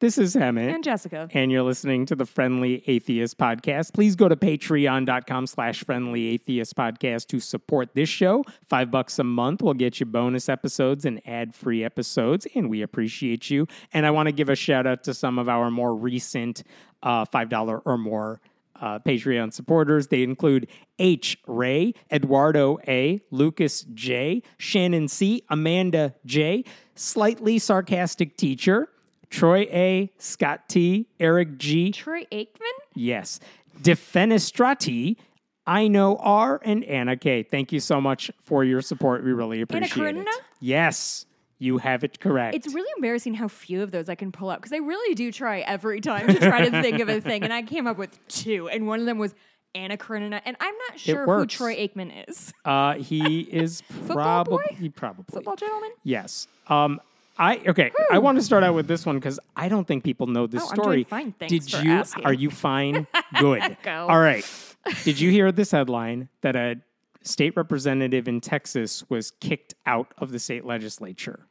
This is Hemant. And Jessica. and you're listening to the Friendly Atheist Podcast. Please go to patreon.com slash friendly atheist podcast to support this show. Five bucks a month will get you bonus episodes and ad-free episodes, and we appreciate you. And I want to give a shout out to some of our more recent uh, $5 or more uh, Patreon supporters. They include H. Ray, Eduardo A., Lucas J., Shannon C., Amanda J., Slightly Sarcastic Teacher, Troy A., Scott T., Eric G., Troy Aikman? yes, Defenestrati, I know R, and Anna K. Thank you so much for your support. We really appreciate it. Karenina? Yes, you have it correct. It's really embarrassing how few of those I can pull up because I really do try every time to try to think of a thing. And I came up with two, and one of them was Anna Karenina. And I'm not sure who. Troy Aikman is. uh, he is Football boy? probably probably Football gentleman? Yes. Um, I okay. I hmm. want to start out with this one because I don't think people know this Oh, story. fine, thanks Did you? asking. Are you fine? Good. Go. All right. Did you hear this headline that a state representative in Texas was kicked out of the state legislature?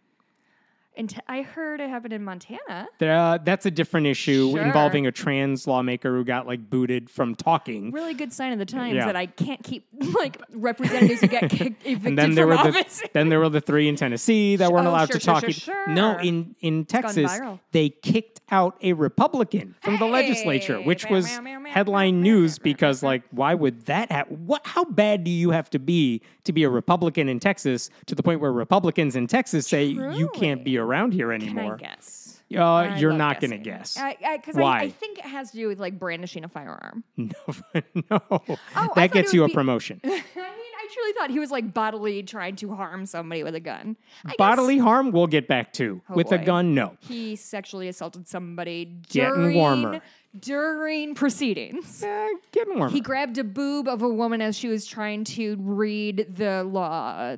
And t- I heard it happened in Montana. Uh, that's a different issue Sure. involving a trans lawmaker who got like booted from talking. Really good sign of the times Yeah. that I can't keep like representatives who get kicked evicted And then there from were the office. then there were the three in Tennessee that weren't Oh, allowed sure, to sure, talk. sure. No, in in Texas they kicked out a Republican from the legislature, which was headline news because like why would that happen? What how bad do you have to be to be a Republican in Texas to the point where Republicans in Texas say you can't Truly. be around here anymore. Can I guess? Uh, I you're not going to guess. Because I, Why? I, think it has to do with like brandishing a firearm. no, no. Oh, that gets you a be- promotion. I mean, I truly thought he was like bodily trying to harm somebody with a gun. I guess Bodily harm, we'll get back to. Oh, With a gun, no. He sexually assaulted somebody Getting warmer. During proceedings. Eh, getting warmer. He grabbed a boob of a woman as she was trying to read the law. I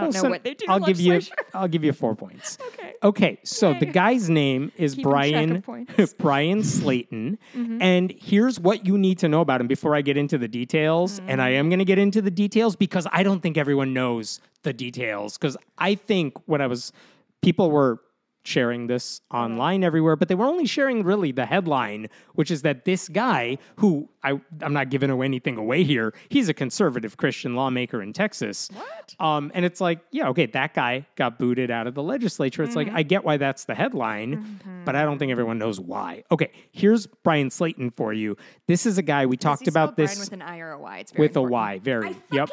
don't know what they do. I'll give you. I'll give you four points. Okay. Okay. So the guy's name is Keeping Bryan. Mm-hmm. Bryan Slaton, and here's what you need to know about him before I get into the details. And Mm. I am going to get into the details because I don't think everyone knows the details. Because I think when I was people were sharing this online everywhere, but they were only sharing really the headline, which is that this guy, who I, I'm not giving away anything away here, he's a conservative Christian lawmaker in Texas. What? Um, and it's like, yeah, okay, that guy got booted out of the legislature. It's Mm-hmm. like, I get why that's the headline, but I don't think everyone knows why. Okay, here's Bryan Slaton for you. This is a guy we talked about this with an I or a Y. It's very with a important. Y. Very. I yep.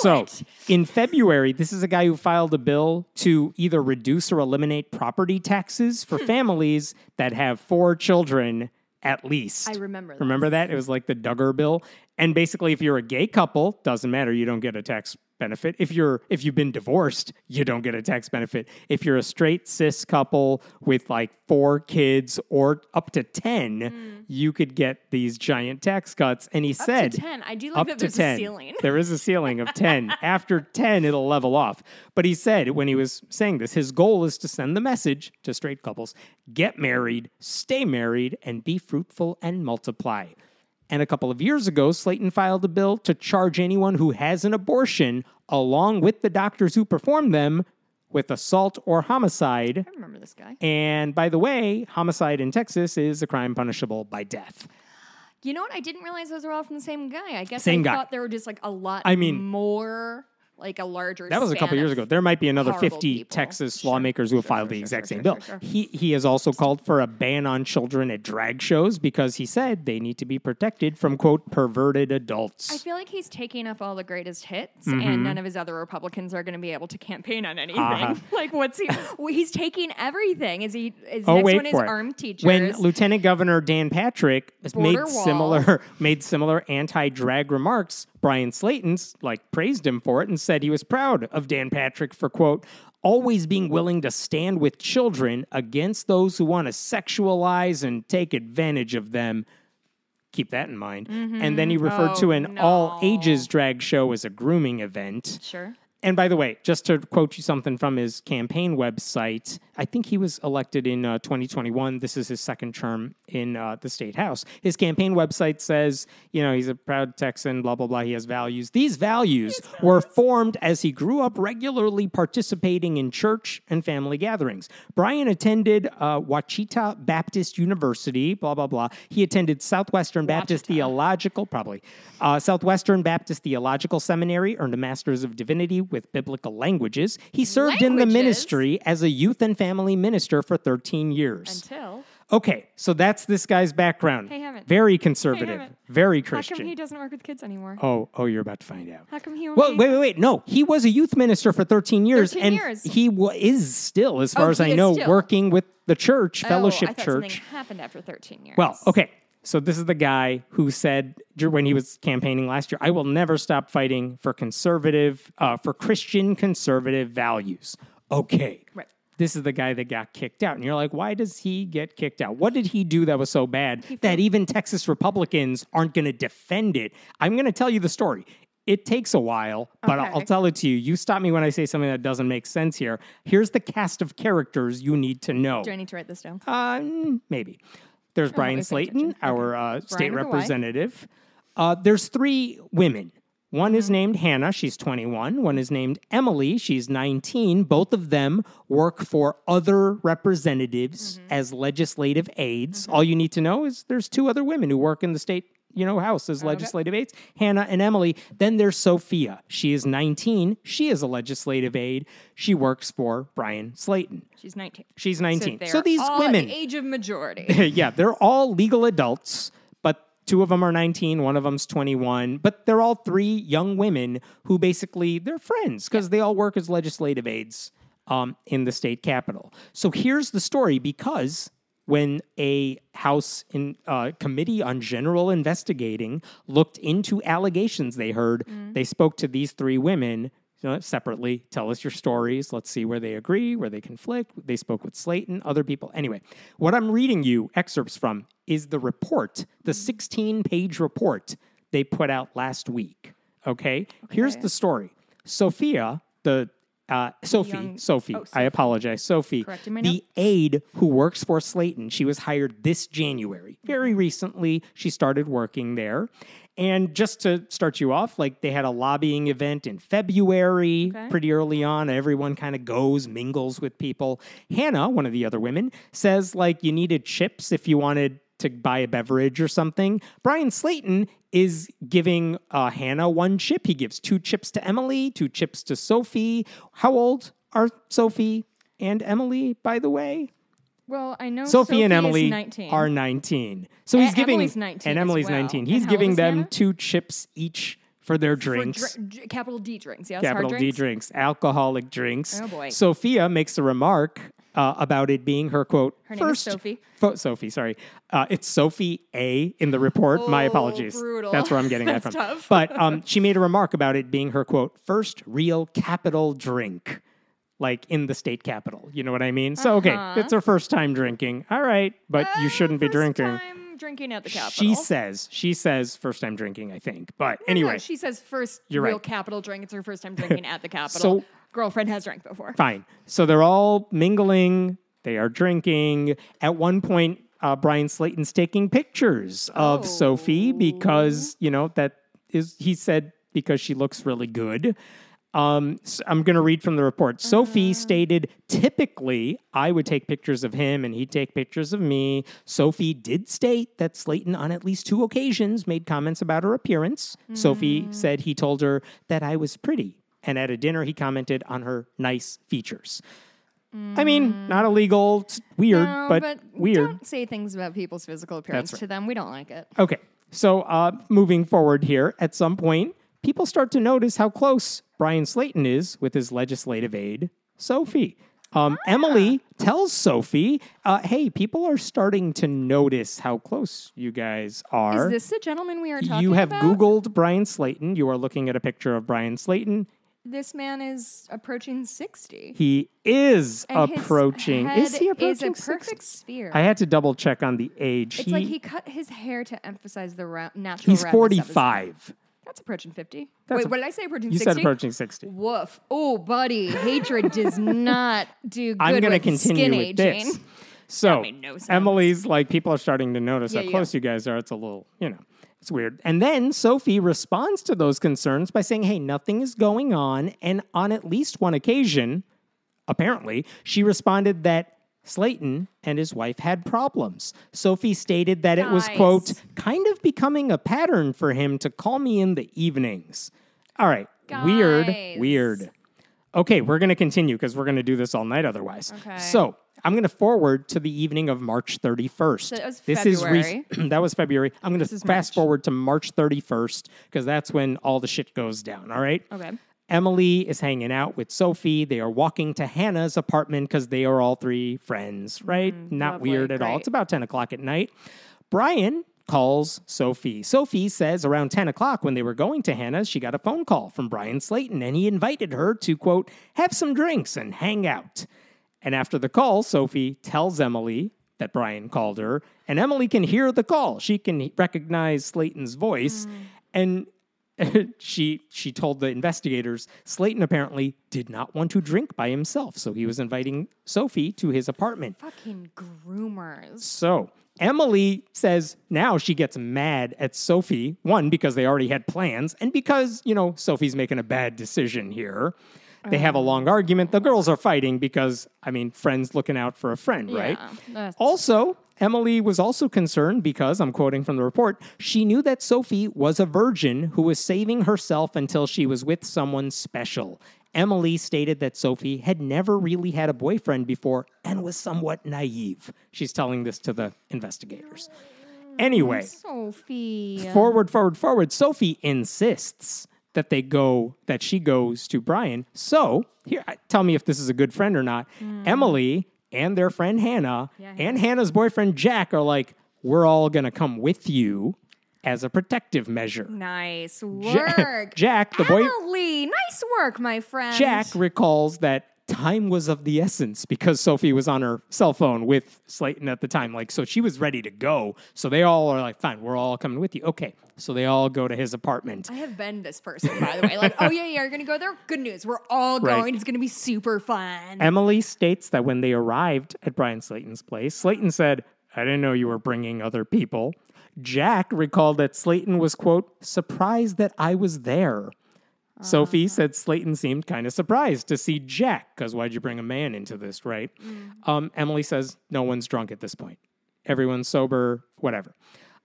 so it. in February, this is a guy who filed a bill to either reduce or eliminate property taxes for Hmm. families that have four children at least. I remember. That. Remember that? It was like the Duggar bill. And basically, if you're a gay couple, doesn't matter. You don't get a tax benefit. If you're if you've been divorced, you don't get a tax benefit. If you're a straight cis couple with like four kids or up to ten, hmm. you could get these giant tax cuts. And he. Up said to ten. I do like up that to there's 10. a ceiling. There is a ceiling of 10. After 10, it'll level off. But he said when he was saying this, his goal is to send the message to straight couples get married, stay married, and be fruitful and multiply. And a couple of years ago, Slaton filed a bill to charge anyone who has an abortion, along with the doctors who perform them, with assault or homicide. I remember this guy. And by the way, homicide in Texas is a crime punishable by death. You know what? I didn't realize those were all from the same guy. I guess Same I guy. thought there were just like a lot. I mean- more like a larger. That was a couple years ago. There might be another 50 people. Texas Sure, lawmakers who have sure, filed sure, the exact same bill. He he has also called for a ban on children at drag shows because he said they need to be protected from quote perverted adults. I feel like he's taking up all the greatest hits, Mm-hmm. and none of his other Republicans are going to be able to campaign on anything. Uh-huh. like, what's he? he's taking everything. Is he? Is Oh next wait one is for it. armed teachers? When Lieutenant Governor Dan Patrick made wall. similar made similar anti-drag remarks, Bryan Slaton's like praised him for it and said he was proud of Dan Patrick for quote always being willing to stand with children against those who want to sexualize and take advantage of them. Keep that in mind. And then he mm-hmm. referred Oh, to an all ages drag show as a grooming event. sure. And by the way, just to quote you something from his campaign website, I think he was elected in uh, 2021. This is his second term in uh, the state house. His campaign website says, you know, he's a proud Texan, blah, blah, blah. He has values. These values were formed as he grew up regularly participating in church and family gatherings. Bryan attended uh, Ouachita Baptist University, blah, blah, blah. He attended Southwestern Baptist Theological, probably, uh, Southwestern Baptist Theological Seminary, earned a Master's of Divinity with Biblical Languages. He served in the ministry as a youth and family minister for 13 years. Until Okay, so that's this guy's background. Hey. Very conservative, Hemant. very Christian. how come he doesn't work with kids anymore? Oh, oh, you're about to find out. How come he only? Well, wait, wait, wait. No, he was a youth minister for 13 years, 13 and years. he wa is still, as oh, far Oh, as I know, still. working with the church, Oh, Fellowship I Church. Something happened after 13 years. Well, okay. So this is the guy who said when he was campaigning last year, "I will never stop fighting for conservative, uh, for Christian conservative values." Okay, Right. This is the guy that got kicked out, and you're like, why does he get kicked out? What did he do that was so bad that even Texas Republicans aren't going to defend it? I'm going to tell you the story. It takes a while, but I'll- I'll tell it to you. You stop me when I say something that doesn't make sense here. Here's the cast of characters you need to know. Do I need to write this down? Mm, maybe. There's Bryan Slaton, our uh, state representative. Uh, there's three women. One is named Hannah, she's 21. One is named Emily, she's 19. Both of them work for other representatives as legislative aides. All you need to know is there's two other women who work in the state, you know, house as legislative aides, Hannah and Emily. Then there's Sophia. She is 19. She is a legislative aide. She works for Bryan Slaton. She's 19. She's 19. they're So, these all women the age of majority. yeah, they're all legal adults, but two of them are 19, one of them's 21, but they're all three young women who basically they're friends because they all work as legislative aides um, in the state capitol. So here's the story because when a House in, uh, committee on general investigating looked into allegations they heard, they spoke to these three women you know, separately. Tell us your stories. Let's see where they agree, where they conflict. They spoke with Slaton, other people. Anyway, what I'm reading you excerpts from is the report, the 16 page report they put out last week. Okay? Here's the story Sophia, the uh, Sophie, young- Sophie, oh, I apologize, Sophie, the aide who works for Slaton. She was hired this January. Very recently, she started working there. And just to start you off, like they had a lobbying event in February, Okay. pretty early on. Everyone kind of goes, mingles with people. Hannah, one of the other women, says like you needed chips if you wanted to buy a beverage or something. Bryan Slaton is giving uh, Hannah one chip. He gives two chips to Emily, two chips to Sophie. How old are Sophie and Emily, by the way? Well, I know Sophie, and is Emily 19. are 19. So he's And giving Emily's 19 and Emily's well. 19. He's giving them Hannah? two chips each for their drinks. dr- dr- capital D drinks, yes? Capital Hard D drinks? drinks, alcoholic drinks. Oh, boy. Sophia makes a remark uh, about it being her quote. Her name is first, Sophie. Fo- Sophie, sorry. Uh, it's Sophie A in the report. My Oh, apologies. brutal. That's where I'm getting that from. Tough. But um, she made a remark about it being her quote, first real capital drink. Like in the state capital. You know what I mean? So, okay, Uh-huh. it's her first time drinking. All right, but you Uh, shouldn't be first drinking. Time drinking at the Capitol. She says, she says first time drinking, I think. But No, anyway, she says first real right. Capitol drink. It's her first time drinking at the Capitol. So- girlfriend has drank before. fine. So they're all mingling, they are drinking. At one point, uh, Bryan Slaton's taking pictures of Sophie because, you know, that is, he said, because she looks really good. Um, s- I'm going to read from the report. Sophie stated, typically, I would take pictures of him and he'd take pictures of me. Sophie did state that Slaton, on at least two occasions, made comments about her appearance. Sophie said he told her that I was pretty. And at a dinner, he commented on her nice features. I mean, not illegal, it's weird, No, but, weird. Don't say things about people's physical appearance right. to them. We don't like it. Okay, so uh, moving forward here, at some point, people start to notice how close Bryan Slaton is with his legislative aide, Sophie. Um, Emily tells Sophie, uh, "Hey, people are starting to notice how close you guys are. Is this the gentleman we are talking about? you have about? Googled Bryan Slaton. You are looking at a picture of Bryan Slaton. This man is approaching 60. He is And approaching. Is he approaching? Is a 60? perfect sphere. I had to double check on the age. it's he, like he cut his hair to emphasize the ra- natural he's roundness of his 45. That's approaching 50. That's Wait, a- what did I say? Approaching You 60? said approaching 60. Woof. Oh, buddy. Hatred does not do good I'm going to with continue skin with aging. this. So no. Emily's like, people are starting to notice Yeah, how yeah. close you guys are. It's a little, you know, it's weird. And then Sophie responds to those concerns by saying, hey, nothing is going on. And on at least one occasion, apparently, she responded that Slaton and his wife had problems. Sophie stated that it was, quote, kind of becoming a pattern for him to call me in the evenings. All right. Weird, weird. Okay, we're going to continue because we're going to do this all night otherwise. Okay. So I'm going to forward to the evening of March 31st. So that was this is February. that was February. I'm going to fast March. forward to March 31st because that's when all the shit goes down. All right. Okay. Emily is hanging out with Sophie. They are walking to Hannah's apartment because they are all three friends, right? Not Mm-hmm. lovely, weird at all. It's about 10 o'clock at night. Bryan calls Sophie. Sophie says around 10 o'clock when they were going to Hannah's, she got a phone call from Bryan Slaton and he invited her to, quote, have some drinks and hang out. And after the call, Sophie tells Emily that Bryan called her, and Emily can hear the call. She can recognize Slaton's voice. Hmm. And she she told the investigators Slaton apparently did not want to drink by himself, so he was inviting Sophie to his apartment. Fucking groomers. So Emily says now she gets mad at Sophie, one, because they already had plans, and because, you know, Sophie's making a bad decision here. They have a um, long argument. The girls are fighting because, I mean, friends looking out for a friend, right? That's- Also, Emily was also concerned because, I'm quoting from the report, she knew that Sophie was a virgin who was saving herself until she was with someone special. Emily stated that Sophie had never really had a boyfriend before and was somewhat naive. She's telling this to the investigators. Anyway, Sophie. forward, forward, forward. Sophie insists that they go, that she goes to Bryan. So, here, tell me if this is a good friend or not. Hmm. Emily and their friend Hannah. Yeah, and Hannah's boyfriend Jack are like, we're all to come with you as a protective measure. Nice work. Jack, the boy, Emily, nice work, my friend. Jack recalls that time was of the essence because Sophie was on her cell phone with Slaton at the time. Like, so she was ready to go. So they all are like, fine, we're all coming with you. Okay. So they all go to his apartment. I have been this person, by the way. Like, oh yeah, yeah, you're gonna go there. Good news, we're all going. It's gonna be super fun. Emily states that when they arrived at Bryan Slaton's place, Slaton said, I didn't know you were bringing other people. Jack recalled that Slaton was, quote, surprised that I was there. Sophie said Slaton seemed kind of surprised to see Jack, because why'd you bring a man into this, right? Um, Emily says, no one's drunk at this point. Everyone's sober, whatever.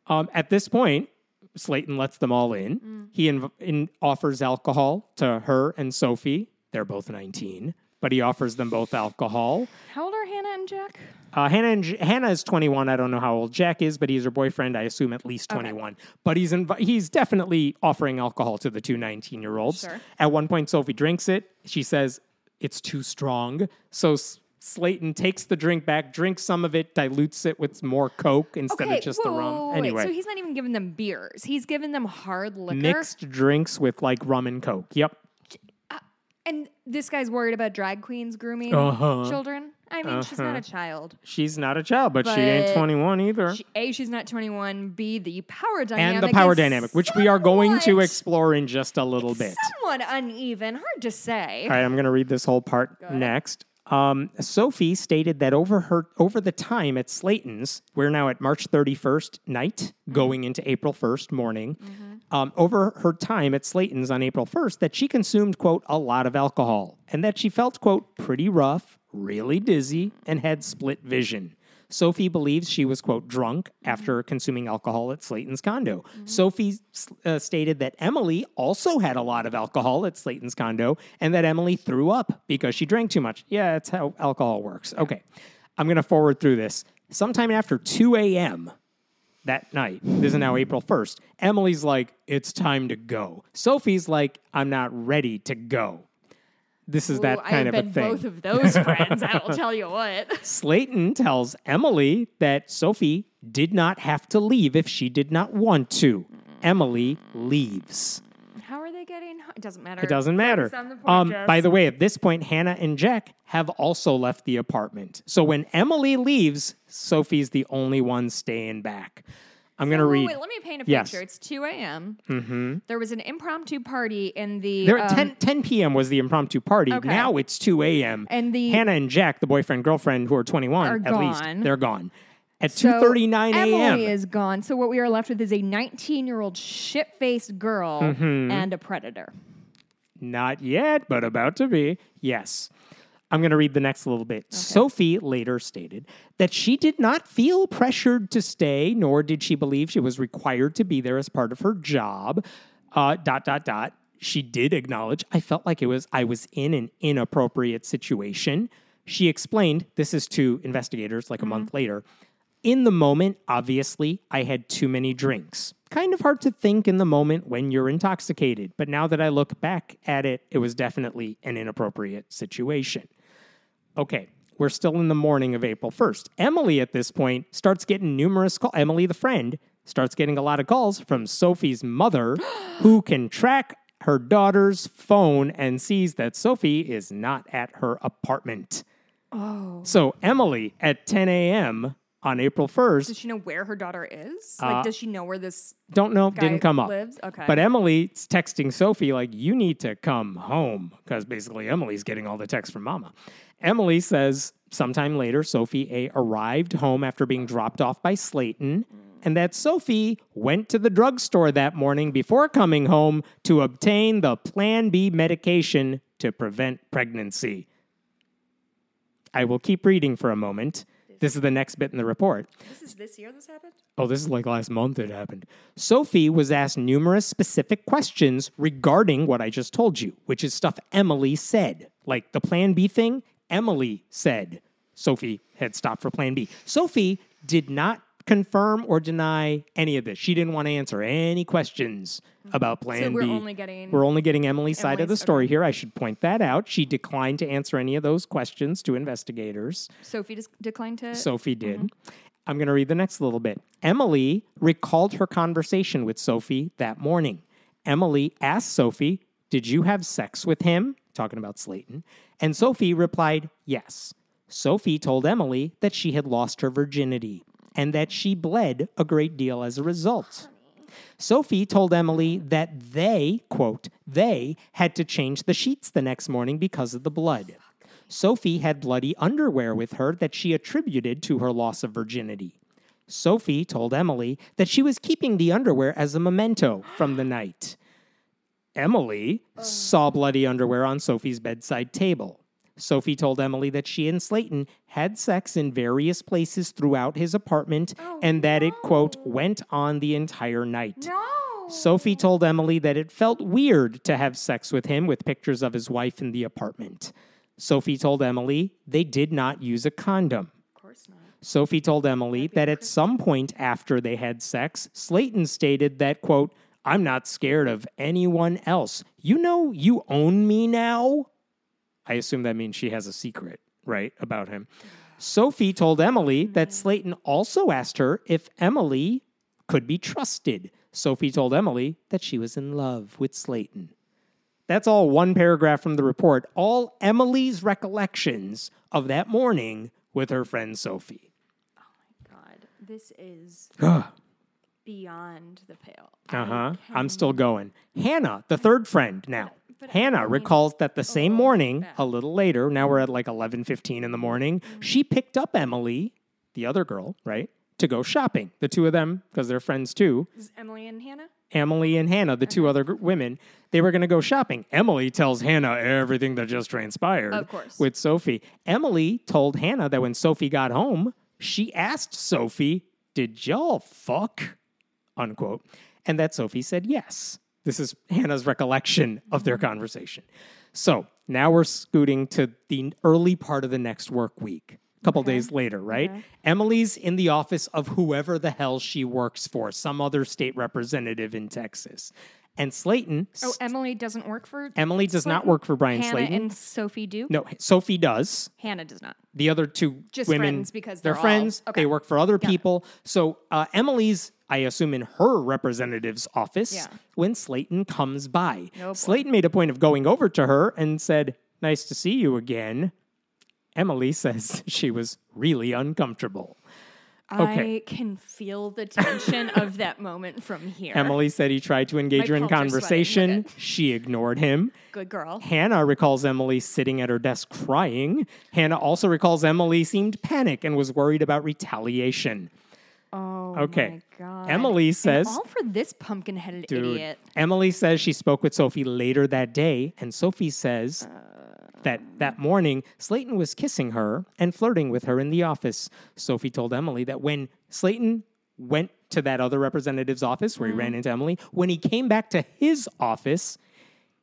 Um, at this point, Slaton lets them all in. He inv- in, offers alcohol to her and Sophie. They're both 19, but he offers them both alcohol. How old are Hannah and Jack? Uh, Hannah, and J- Hannah is 21. I don't know how old Jack is, but he's her boyfriend. I assume at least 21. But he's inv- he's definitely offering alcohol to the two 19 year olds. Sure. At one point, Sophie drinks it. She says it's too strong. So S- Slaton takes the drink back, drinks some of it, dilutes it with more Coke instead of just the rum. wait. anyway, so he's not even giving them beers. He's giving them hard liquor. mixed drinks with like rum and Coke. Yep. And this guy's worried about drag queens grooming Uh-huh. children. I mean, she's not a uh-huh. child. She's not a child, but, she ain't But 21 either. She, a, she's not 21. B, the power dynamic. and the power is dynamic, which we are going to somewhat- explore in just a little bit. Somewhat uneven. Hard to say. All right, I'm going to read this whole part next. Um, Sophie stated that over her over the time at Slaton's, we're now at March 31st night, Mm-hmm. going into April 1st morning. Um, over her time at Slaton's on April 1st, that she consumed quote a lot of alcohol and that she felt quote pretty rough, really dizzy, and had split vision. Sophie believes she was, quote, drunk after consuming alcohol at Slaton's condo. Sophie uh, stated that Emily also had a lot of alcohol at Slaton's condo and that Emily threw up because she drank too much. Yeah, that's how alcohol works. Okay. I'm going to forward through this. Sometime after 2 a.m., that night, this is now April 1st, Emily's like, it's time to go. Sophie's like, I'm not ready to go. This is that Ooh, kind I've of a been thing. both of those friends. I will tell you what. Slaton tells Emily that Sophie did not have to leave if she did not want to. Emily leaves. How are they getting? It doesn't matter. It doesn't matter. the Um, by the way, at this point, Hannah and Jack have also left the apartment. So when Emily leaves, Sophie's the only one staying back. I'm going to read. Wait, let me paint a Yes. picture. It's 2 a.m. hmm There was an impromptu party in the. There, um, 10, 10 p.m. was the impromptu party. Okay. Now it's 2 a.m. And the- Hannah and Jack, the boyfriend girlfriend, who are 21 Are at least, they're gone. At so 2:39 a.m. Emily is gone. So what we are left with is a 19 year old shit faced girl Mm-hmm. and a predator. Not yet, but about to be. Yes. I'm going to read the next little bit. Sophie later stated that she did not feel pressured to stay, nor did she believe she was required to be there as part of her job. Uh, dot dot dot. She did acknowledge I felt like it was I was in an inappropriate situation. She explained this is to investigators like a month later. In the moment, obviously, I had too many drinks. Kind of hard to think in the moment when you're intoxicated, but now that I look back at it, it was definitely an inappropriate situation. Okay, we're still in the morning of April 1st. Emily, at this point, starts getting numerous calls. Emily, the friend, starts getting a lot of calls from Sophie's mother, who can track her daughter's phone and sees that Sophie is not at her apartment. Oh. So, Emily, at 10 a.m. on April 1st, Does she know where her daughter is? Uh, like, does she know where this don't know, didn't come up. lives? Okay. But Emily's texting Sophie, like, you need to come home. Because basically, Emily's getting all the texts from Mama. Emily says sometime later, Sophie A arrived home after being dropped off by Slaton, and that Sophie went to the drugstore that morning before coming home to obtain the Plan B medication to prevent pregnancy. I will keep reading for a moment. This is the next bit in the report. this is this year this happened? Oh, this is like last month it happened. Sophie was asked numerous specific questions regarding what I just told you, which is stuff Emily said. Like the plan B thing, Emily said Sophie had stopped for plan B. Sophie did not confirm or deny any of this. She didn't want to answer any questions about plan we're B. only getting We're only getting Emily's side of the Emily's- story here. I should point that out. She declined to answer any of those questions to investigators. Sophie just declined to. Sophie did. Mm-hmm. I'm going to read the next little bit. Emily recalled her conversation with Sophie that morning. Emily asked Sophie, Did you have sex with him? Talking about Slaton. And Sophie replied, Yes. Sophie told Emily that she had lost her virginity and that she bled a great deal as a result. Sophie told Emily that they, quote, they had to change the sheets the next morning because of the blood. Sophie had bloody underwear with her that she attributed to her loss of virginity. Sophie told Emily that she was keeping the underwear as a memento from the night. Emily oh. saw bloody underwear on Sophie's bedside table. Sophie told Emily that she and Slaton had sex in various places throughout his apartment oh, and that it, quote, went on the entire night. no. Sophie told Emily that it felt weird to have sex with him with pictures of his wife in the apartment. Sophie told Emily they did not use a condom. Of course not. Sophie told Emily that at some point after they had sex, Slaton stated that, quote, I'm not scared of anyone else. You know, you own me now. I assume that means she has a secret, right, about him. Sophie told Emily that Slaton also asked her if Emily could be trusted. Sophie told Emily that she was in love with Slaton. That's all one paragraph from the report, all Emily's recollections of that morning with her friend Sophie. Oh my God, this is beyond the pale. Uh huh. I'm still going. Hannah, the third friend now. Hannah recalls that the oh, same Oh, morning, a little later, now we're at like 11:15 in the morning, mm-hmm. she picked up Emily, the other girl, right, to go shopping. The two of them, because they're friends too, is Emily and Hannah. Emily and Hannah, the two uh-huh. other gr- women, they were going to go shopping. Emily tells Hannah everything that just transpired Of course. with Sophie. Emily told Hannah that when Sophie got home, she asked Sophie, "Did y'all fuck?" unquote, and that Sophie said yes. This is Hannah's recollection of their mm-hmm. conversation. So now we're scooting to the early part of the next work week. A couple days later, right? Emily's in the office of whoever the hell she works for, some other state representative in Texas. And Slaton, Oh, Emily doesn't work for. Emily does not work for Bryan Hannah Slaton. and Sophie do. no, Sophie does. Hannah does not. The other two Just women, friends because they're, they're all- friends. okay. They work for other people. So uh, Emily's, I assume, in her representative's office Yeah. when Slaton comes by. Oh. Slaton made a point of going over to her and said, "Nice to see you again." Emily says she was really uncomfortable. Okay. I can feel the tension of that moment from here. Emily said he tried to engage My her in palms are conversation. She ignored him. Good girl. Hannah recalls Emily sitting at her desk crying. Hannah also recalls Emily seemed panicked and was worried about retaliation. Oh, Okay. my God. Emily And says, all for this pumpkin headed Dude, idiot. Emily says she spoke with Sophie later that day, and Sophie says uh, that that morning Slaton was kissing her and flirting with her in the office. Sophie told Emily that when Slaton went to that other representative's office where he mm-hmm. ran into Emily, when he came back to his office,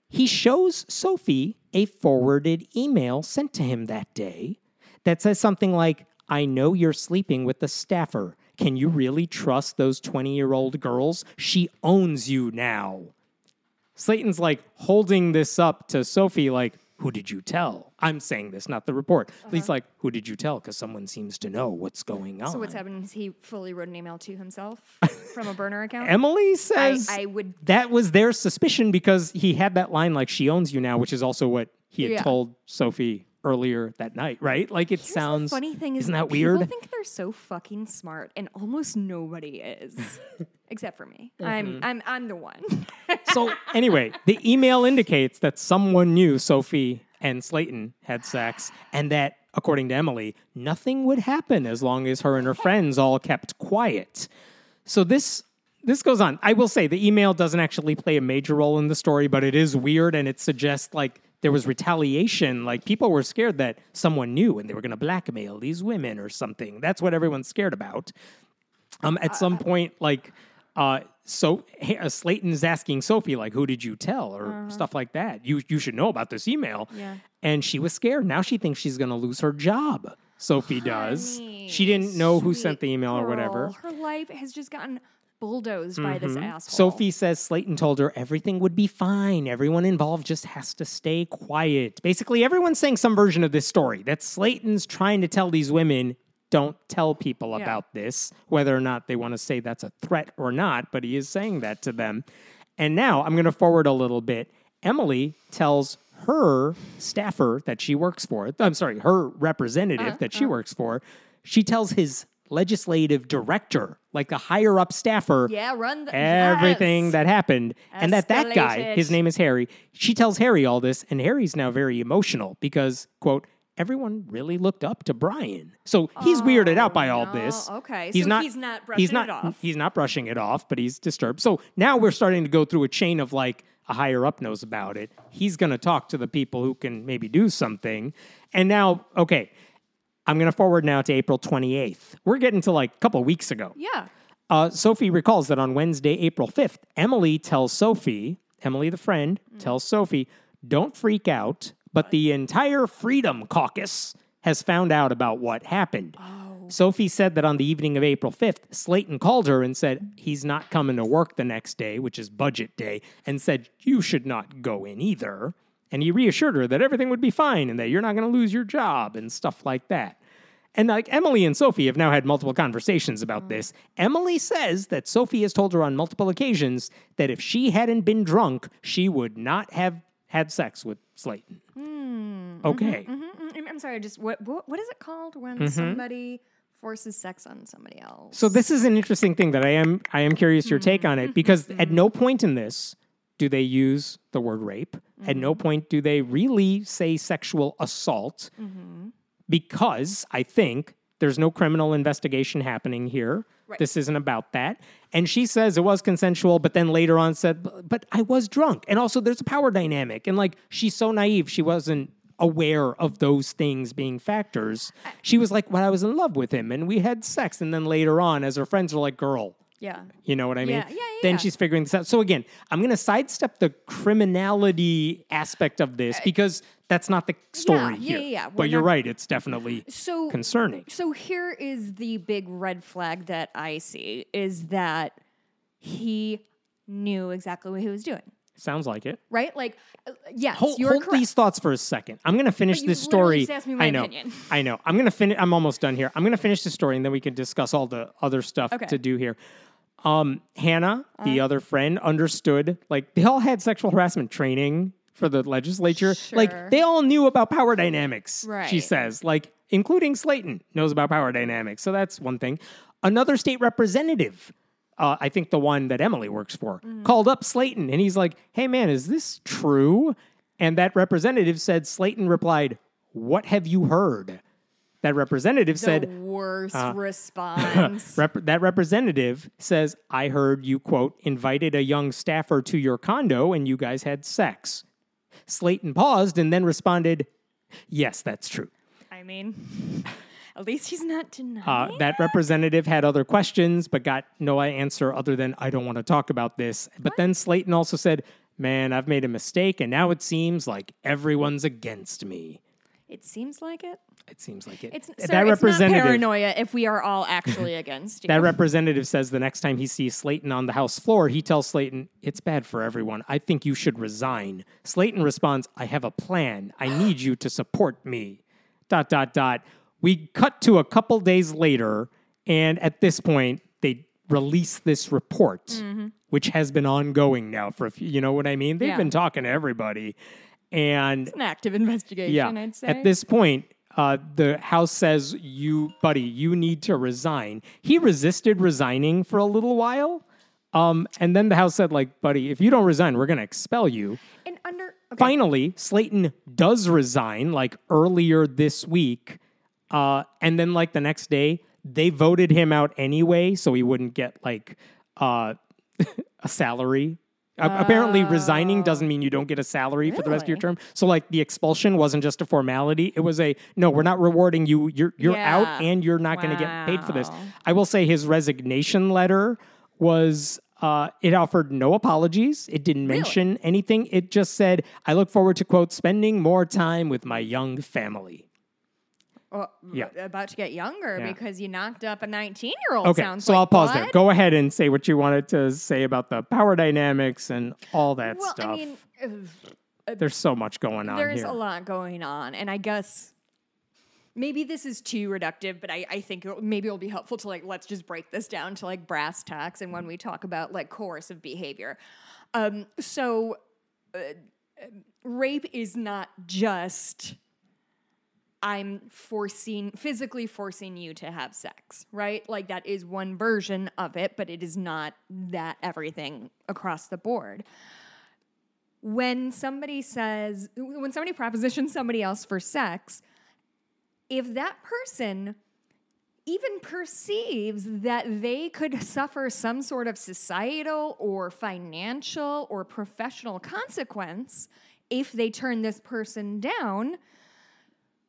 he shows Sophie a forwarded email sent to him that day that says something like, I know you're sleeping with the staffer. Can you really trust those 20 year old girls? She owns you now. Slaton's like holding this up to Sophie, like, who did you tell? I'm saying this, not the report. Uh-huh. He's like, who did you tell? Because someone seems to know what's going on. So what's happening is he fully wrote an email to himself from a burner account. Emily says I would- that was their suspicion because he had that line like she owns you now, which is also what he had Yeah. told Sophie earlier that night, right? Like it Here's the sounds funny thing is isn't that people weird? think they're so fucking smart, and almost nobody is, except for me. Mm-hmm. I'm I'm I'm the one. so anyway, the email indicates that someone knew Sophie and Slaton had sex, and that, according to Emily, nothing would happen as long as her and her friends all kept quiet. So this this goes on. I will say the email doesn't actually play a major role in the story, but it is weird and it suggests like there was retaliation. Like people were scared that someone knew and they were going to blackmail these women or something. That's what everyone's scared about. Um, at some point, like, uh, so uh, Slaton is asking Sophie, like, "Who did you tell?" or stuff like that. You you should know about this email. Yeah. And she was scared. Now she thinks she's going to lose her job. Sophie does. She didn't know who sent the email or whatever. Her life has just gotten bulldozed by this asshole. Sophie says Slaton told her everything would be fine. Everyone involved just has to stay quiet. Basically, everyone's saying some version of this story that Slaton's trying to tell these women don't tell people Yeah. about this, whether or not they want to say that's a threat or not, but he is saying that to them. And now I'm going to forward a little bit. Emily tells her staffer that she works for, I'm sorry, her representative Uh-huh, that she works for, she tells his legislative director, like a higher up staffer, Yeah, run the, everything yes. that happened. And that that guy his name is harry. She tells harry all this and harry's now very emotional because quote everyone really looked up to bryan. So he's weirded out oh, by all no. this. Okay, he's so not he's not he's not it off. he's not brushing it off but he's disturbed. So now we're starting to go through a chain of like a higher up knows about it. He's going to talk to the people who can maybe do something. And now okay i'm going to forward now to april 28th we're getting to like a couple weeks ago Yeah. uh, Sophie recalls that on Wednesday, April 5th, Emily tells Sophie, Emily the friend, tells Sophie, don't freak out, but the entire Freedom Caucus has found out about what happened. Sophie said that on the evening of April 5th, Slayton called her and said he's not coming to work the next day, which is budget day, and said you should not go in either. And he reassured her that everything would be fine and that you're not going to lose your job and stuff like that. And like Emily and Sophie have now had multiple conversations about this. Emily says that Sophie has told her on multiple occasions that if she hadn't been drunk, she would not have had sex with Slaton. Okay. Mm, mm, I'm sorry. Just what what, what is it called when Mm-hmm. somebody forces sex on somebody else? So this is an interesting thing that I am I am curious your take on it because at no point in this do they use the word rape. At no mm-hmm. point do they really say sexual assault mm-hmm. because I think there's no criminal investigation happening here. Right. This isn't about that. And she says it was consensual, but then later on said, "But- but I was drunk. And also there's a power dynamic. And like she's so naive, she wasn't aware of those things being factors. She was like, Well, I was in love with him and we had sex. And then later on, as her friends are like, Girl, yeah. you know what I mean? Yeah, yeah, yeah, Then she's figuring this out. So again, I'm going to sidestep the criminality aspect of this because that's not the story Uh, yeah, here. yeah, yeah. We're But you're not- right; it's definitely So concerning. So here is the big red flag that I see is that he knew exactly what he was doing. Sounds like it. Right? Like, uh, yes, Hold, hold these thoughts for a second. I'm going to finish this story. just asked me my I know. opinion. I know. I'm going to finish. I'm almost done here. I'm going to finish the story, and then we can discuss all the other stuff Okay. to do here. Um, Hannah, Uh-huh. the other friend, understood. Like they all had sexual harassment training for the legislature. Sure. Like they all knew about power dynamics. right. She says, like including Slaton knows about power dynamics. So that's one thing. Another state representative. Uh, I think the one that Emily works for called up Slaton and he's like, Hey man, is this true? And that representative said, Slaton replied, What have you heard? That representative The said, worst uh, response. Rep- that representative says, I heard you, quote, invited a young staffer to your condo and you guys had sex. Slaton paused and then responded, Yes, that's true. I mean, at least he's not denying. Uh, that representative had other questions, but got no answer other than, I don't want to talk about this. But then Slaton also said, Man, I've made a mistake and now it seems like everyone's against me. it seems like it. It seems like it. It's, that sir, it's representative. paranoia if we are all actually against you. That representative says the next time he sees Slaton on the House floor, he tells Slaton, It's bad for everyone. I think you should resign. Slaton responds, I have a plan. I need you to support me. Dot, dot, dot. We cut to a couple days later, and at this point, they release this report, which has been ongoing now for a few, you know what I mean? They've Yeah. been talking to everybody. And an active investigation, yeah. I'd say. At this point, uh, the House says, "You, buddy, you need to resign." He resisted resigning for a little while, um, and then the House said, "Like, buddy, if you don't resign, we're going to expel you." and under okay, Finally, Slaton does resign, like earlier this week, uh, and then like the next day, they voted him out anyway, so he wouldn't get like uh, a salary. A- Apparently, resigning doesn't mean you don't get a salary for the rest of your Oh. Term. So, like, the expulsion wasn't just a formality; it was a no. We're not rewarding you. You're you're out, and you're not going to get paid for this. Wow. I will say his resignation letter was. Uh, it offered no apologies. It didn't mention anything. It just said, "I look forward to quote spending more time with my young family." Yeah. about to get younger Yeah. because you knocked up a 19 year old. Okay, so like, I'll pause there. Go ahead and say what you wanted to say about the power dynamics and all that Well, stuff. I mean, ugh, There's so much going on there's here. a lot going on, and I guess maybe this is too reductive, but I, I think it'll, maybe it'll be helpful to like let's just break this down to like brass tacks, and when we talk about like coercive behavior, um, so uh, uh, rape is not just. I'm forcing, physically forcing you to have sex, right? Like that is one version of it, but it is not that everything across the board when somebody says when somebody propositions somebody else for sex if that person even perceives that they could suffer some sort of societal or financial or professional consequence if they turn this person down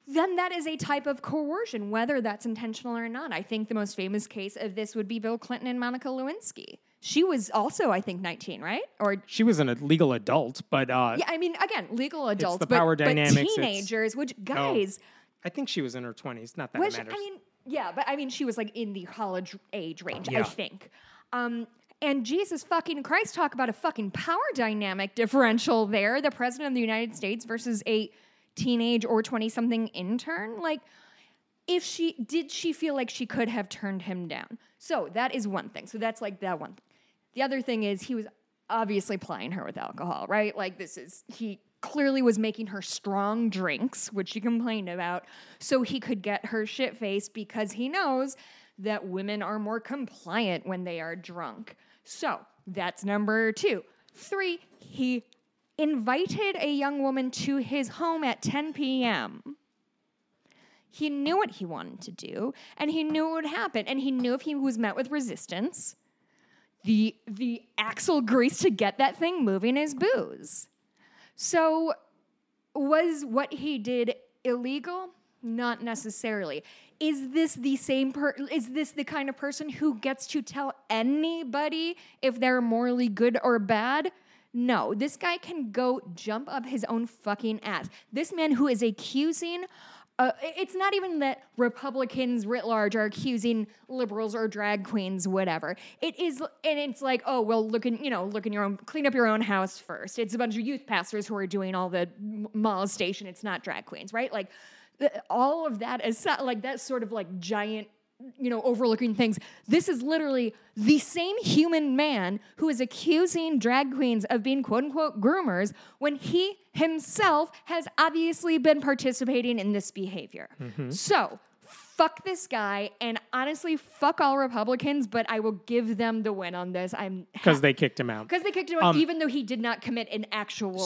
then that is a type of coercion, whether that's intentional or not. I think the most famous case of this would be Bill Clinton and Monica Lewinsky. She was also, I think, 19, right? Or she was an a legal adult, but uh, yeah, I mean, again, legal adults, the but, power but dynamics, it's- teenagers, which guys, I think she was in her 20s. Not that which matters. I mean, yeah, but I mean, she was like in the college age range, Yeah. I think. Um, and Jesus fucking Christ, talk about a fucking power dynamic differential there. The president of the United States versus a teenage or 20 something intern. Like, if she did she feel like she could have turned him down? So that is one thing. So that's like that one. The other thing is he was obviously plying her with alcohol, right? Like this is he clearly was making her strong drinks, which she complained about, so he could get her shit faced because he knows that women are more compliant when they are drunk. So that's number two. Three, he invited a young woman to his home at 10 p.m. He knew what he wanted to do, and he knew what would happen, and he knew if he was met with resistance, the the axle grease to get that thing moving is booze. So was what he did illegal? Not necessarily. Is this the same per is this the kind of person who gets to tell anybody if they're morally good or bad? No, this guy can go jump up his own fucking ass. This man who is accusing uh, it's not even that Republicans writ large are accusing liberals or drag queens, whatever. It is, and it's like, oh well, look in, you know, look in your own, clean up your own house first. It's a bunch of youth pastors who are doing all the molestation. It's not drag queens, right? Like, all of that is like that sort of like giant you know, overlooking things. This is literally the same human man who is accusing drag queens of being quote unquote groomers when he himself has obviously been participating in this behavior. Mm-hmm. So, fuck this guy and honestly fuck all republicans but i will give them the win on this i'm because they kicked him out. because they kicked him out even though he did not commit an actual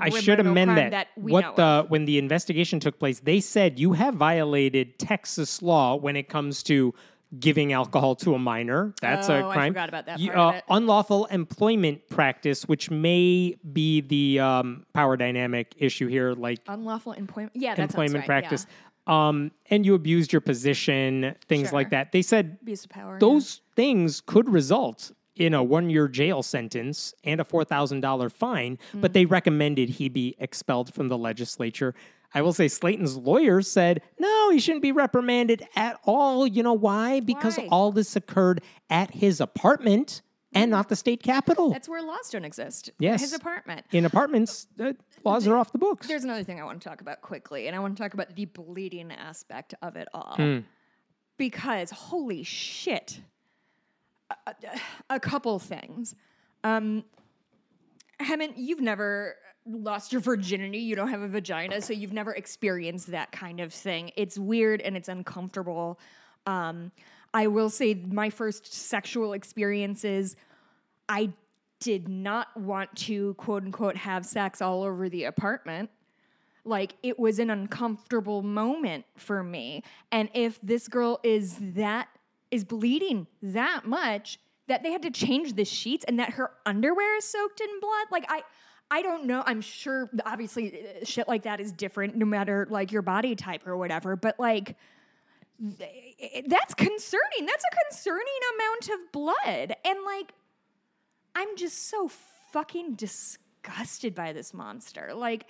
I should criminal amend crime that. we what know the of. when the investigation took place, they said you have violated Texas law when it comes to giving alcohol to a minor. That's a Oh, I forgot about that You- part of uh, it. Unlawful employment practice, which may be the um, power dynamic issue here, like unlawful employment yeah that employment sounds right, practice. Um, and you abused your position, things Sure. like that. They said abuse of power yeah. those things could result in a one year jail sentence and a $4,000 fine, Mm. but they recommended he be expelled from the legislature. I will say Slaton's lawyer said, no, he shouldn't be reprimanded at all. You know why? Because Why? all this occurred at his apartment and not the state capitol. that's where laws don't exist Yes. his apartment in apartments, uh, laws are off the books. There's another thing I want to talk about quickly, and I want to talk about the bleeding aspect of it all. Hmm. Because holy shit, a, a- a couple things. Um, Hemant, you've never lost your virginity. You don't have a vagina, so you've never experienced that kind of thing. It's weird and it's uncomfortable. Um, I will say my first sexual experiences, I did not want to quote unquote have sex all over the apartment. Like it was an uncomfortable moment for me. And if this girl is that is bleeding that much that they had to change the sheets and that her underwear is soaked in blood, like I I don't know. I'm sure obviously shit like that is different no matter like your body type or whatever, but like that's concerning. That's a concerning amount of blood. And like I'm just so fucking disgusted by this monster. Like,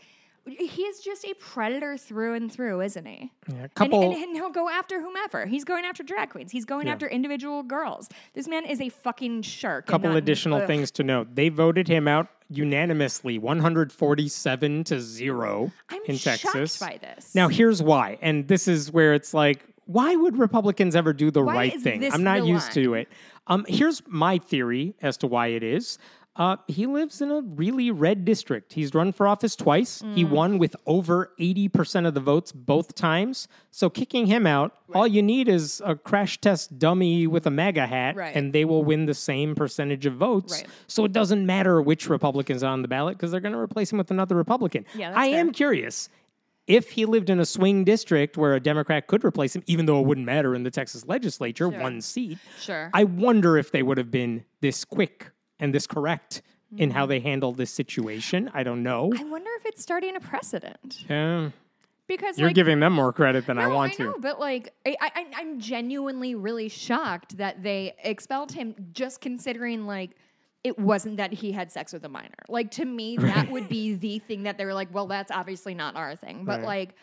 he is just a predator through and through, isn't he? Yeah, a And, couple. and, and he'll go after whomever. He's going after drag queens. He's going Yeah. after individual girls. This man is a fucking shark. couple not- additional ugh. things to note. They voted him out unanimously, 147 to 0 I'm in Texas. by this. Now, here's why. And this is where it's like, why would Republicans ever do the Why right thing? I'm not used to it. Um, here's my theory as to why it is. Uh, he lives in a really red district. He's run for office twice. He Mm. won with over 80% of the votes both times. So kicking him out, all you need is a crash test dummy with a MAGA hat, Right. and they will win the same percentage of votes. Right. So it doesn't matter which Republican's are on the ballot because they're going to replace him with another Republican. Yeah, I am curious if he lived in a swing district where a Democrat could replace him, even though it wouldn't matter in the Texas legislature, one seat. Sure. I wonder if they would have been this quick and this correct in Mm-hmm. how they handled this situation. I don't know. I wonder if it's starting a precedent. Yeah, Because you're like, giving them more credit than I No, want know, to. but like, I, I, I'm genuinely really shocked that they expelled him just considering like it wasn't that he had sex with a minor. Like to me, that would be the thing that they were like, well, that's obviously not our thing. But Right. like,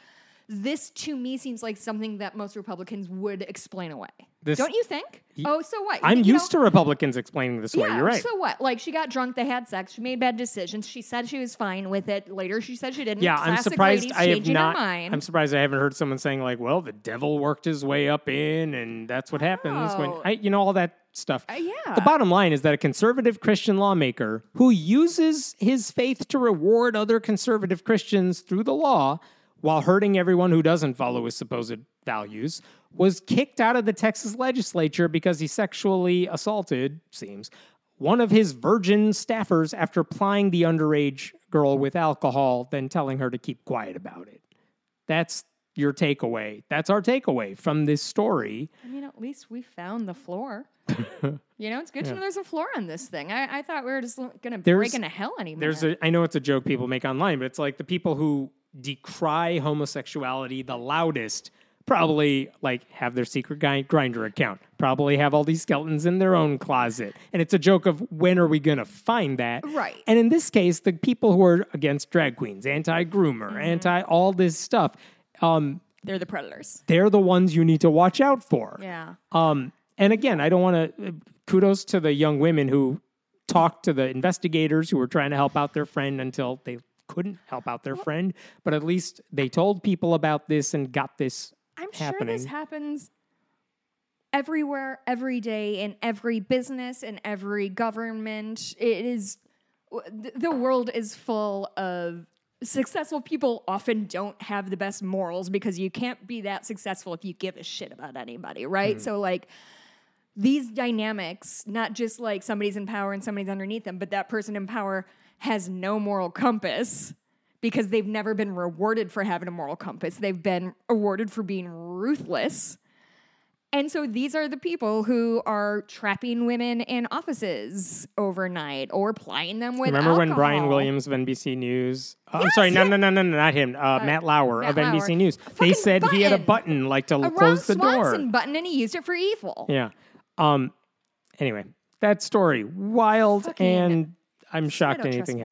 this to me seems like something that most Republicans would explain away. This- Don't you think? oh, so what? I'm You used know, to Republicans explaining this way. yeah, You're right. So what? Like she got drunk, they had sex, she made bad decisions. She said she was fine with it. Later she said she didn't. yeah, I'm surprised I have not. Mind. I'm surprised I haven't heard someone saying like, "Well, the devil worked his way up in, and that's what happens when Oh. I, you know, all that stuff." Uh, yeah. The bottom line is that a conservative Christian lawmaker who uses his faith to reward other conservative Christians through the law while hurting everyone who doesn't follow his supposed values was kicked out of the Texas legislature because he sexually assaulted, seems, one of his virgin staffers after plying the underage girl with alcohol, then telling her to keep quiet about it. That's your takeaway. That's our takeaway from this story. I mean, at least we found the floor. you know, it's good to know there's a floor on this thing. I, I thought we were just going to break into hell anymore. There's a I know it's a joke people make online, but it's like the people who decry homosexuality the loudest probably like have their secret guy Grindr account probably have all these skeletons in their own closet and it's a joke of when are we going to find that Right. and in this case the people who are against drag queens anti-groomer Mm-hmm. anti all this stuff um, They're the predators. they're the ones you need to watch out for Yeah. um, and again, I don't want to. Kudos to the young women who talked to the investigators who were trying to help out their friend until they couldn't help out their friend. But at least they told people about this and got this I'm sure this happens everywhere, every day, in every business, in every government. It is the world is full of successful people often don't have the best morals because you can't be that successful if you give a shit about anybody, right? Hmm. So like these dynamics, not just like somebody's in power and somebody's underneath them, but that person in power has no moral compass because they've never been rewarded for having a moral compass. They've been awarded for being ruthless. And so these are the people who are trapping women in offices overnight or plying them with Remember when Brian. Williams of NBC News? oh, I'm sorry, no, no, no, no, no, not him. Uh, Matt Lauer Matt of NBC Lauer. News. They said he had a button. button like to a close the Ron door. Swanson button and he used it for evil. Yeah. Um. Anyway, that story wild, Fucking and I'm shocked don't trust anything.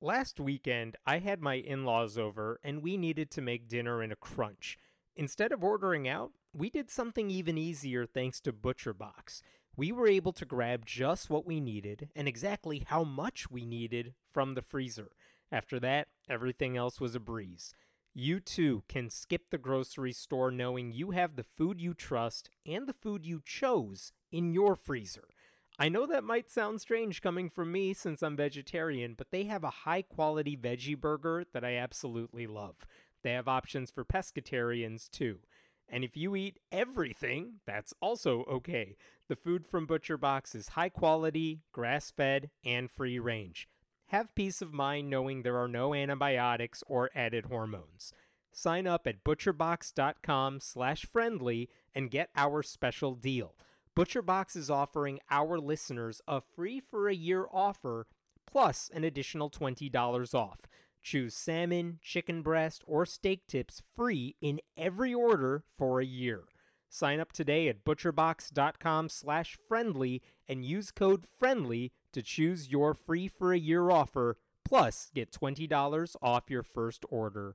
Last weekend, I had my in-laws over, and we needed to make dinner in a crunch. Instead of ordering out, we did something even easier thanks to ButcherBox. We were able to grab just what we needed and exactly how much we needed from the freezer. After that, everything else was a breeze. You too can skip the grocery store knowing you have the food you trust and the food you chose in your freezer. I know that might sound strange coming from me since I'm vegetarian, but they have a high quality veggie burger that I absolutely love. They have options for pescatarians too. And if you eat everything, that's also okay. The food from ButcherBox is high quality, grass fed, and free range. Have peace of mind knowing there are no antibiotics or added hormones. Sign up at butcherbox.com slash friendly and get our special deal. ButcherBox is offering our listeners a free for a year offer plus an additional $20 off. Choose salmon, chicken breast, or steak tips free in every order for a year. Sign up today at butcherbox.com slash friendly and use code friendly to choose your free for a year offer, plus get $20 off your first order.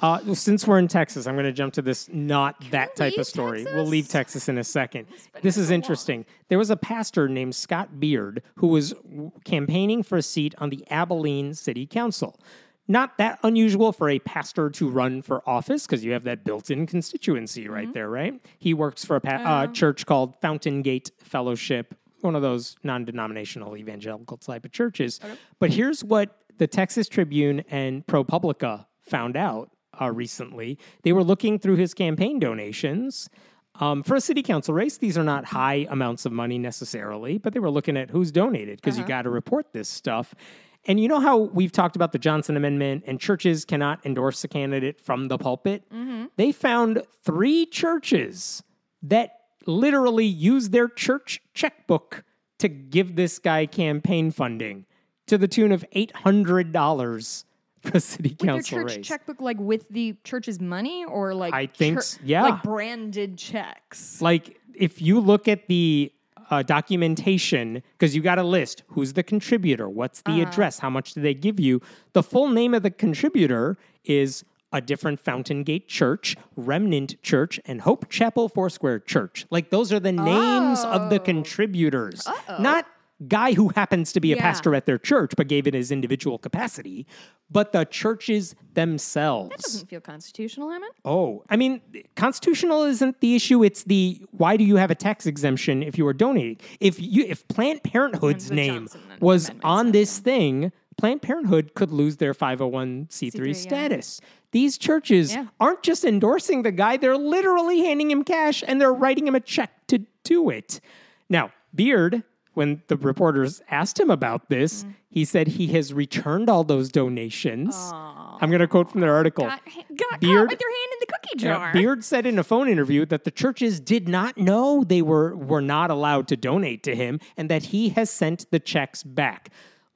Uh, since we're in Texas, I'm going to jump to this not that type of story. We'll leave Texas in a second. This is interesting. There was a pastor named Scott Beard who was campaigning for a seat on the Abilene City Council. Not that unusual for a pastor to run for office because you have that built in constituency Mm-hmm. right there, right? He works for a pa- uh, church called Fountain Gate Fellowship, one of those non denominational evangelical type of churches. But here's what the Texas Tribune and ProPublica found out uh, recently. They were looking through his campaign donations. Um, for a city council race, these are not high amounts of money necessarily, but they were looking at who's donated because you got to report this stuff. And you know how we've talked about the Johnson Amendment and churches cannot endorse a candidate from the pulpit? They found three churches that literally used their church checkbook to give this guy campaign funding to the tune of $800 for a city With council church race. checkbook like with the church's money or like I think chur- yeah. like branded checks. like if you look at the uh, documentation because you got a list who's the contributor what's the address how much do they give you the full name of the contributor is a different fountain gate church remnant church and hope chapel foursquare church like those are the names of the Oh. contributors not guy who happens to be a Yeah. pastor at their church but gave it his individual capacity but the churches themselves That Doesn't feel constitutional, Hemant. Oh, I mean, constitutional isn't the issue. It's the why do you have a tax exemption if you are donating? If you if Planned Parenthood's name Johnson was on this thing, Planned Parenthood could lose their 501c3 C3, yeah. status. These churches Yeah. aren't just endorsing the guy, they're literally handing him cash and they're writing him a check to do it. Now, Beard, when the reporters asked him about this, Mm. he said he has returned all those donations. I'm going to quote from their article. Got, got Beard- with their hand in the cookie jar. Beard said in a phone interview that the churches did not know they were were not allowed to donate to him and that he has sent the checks back.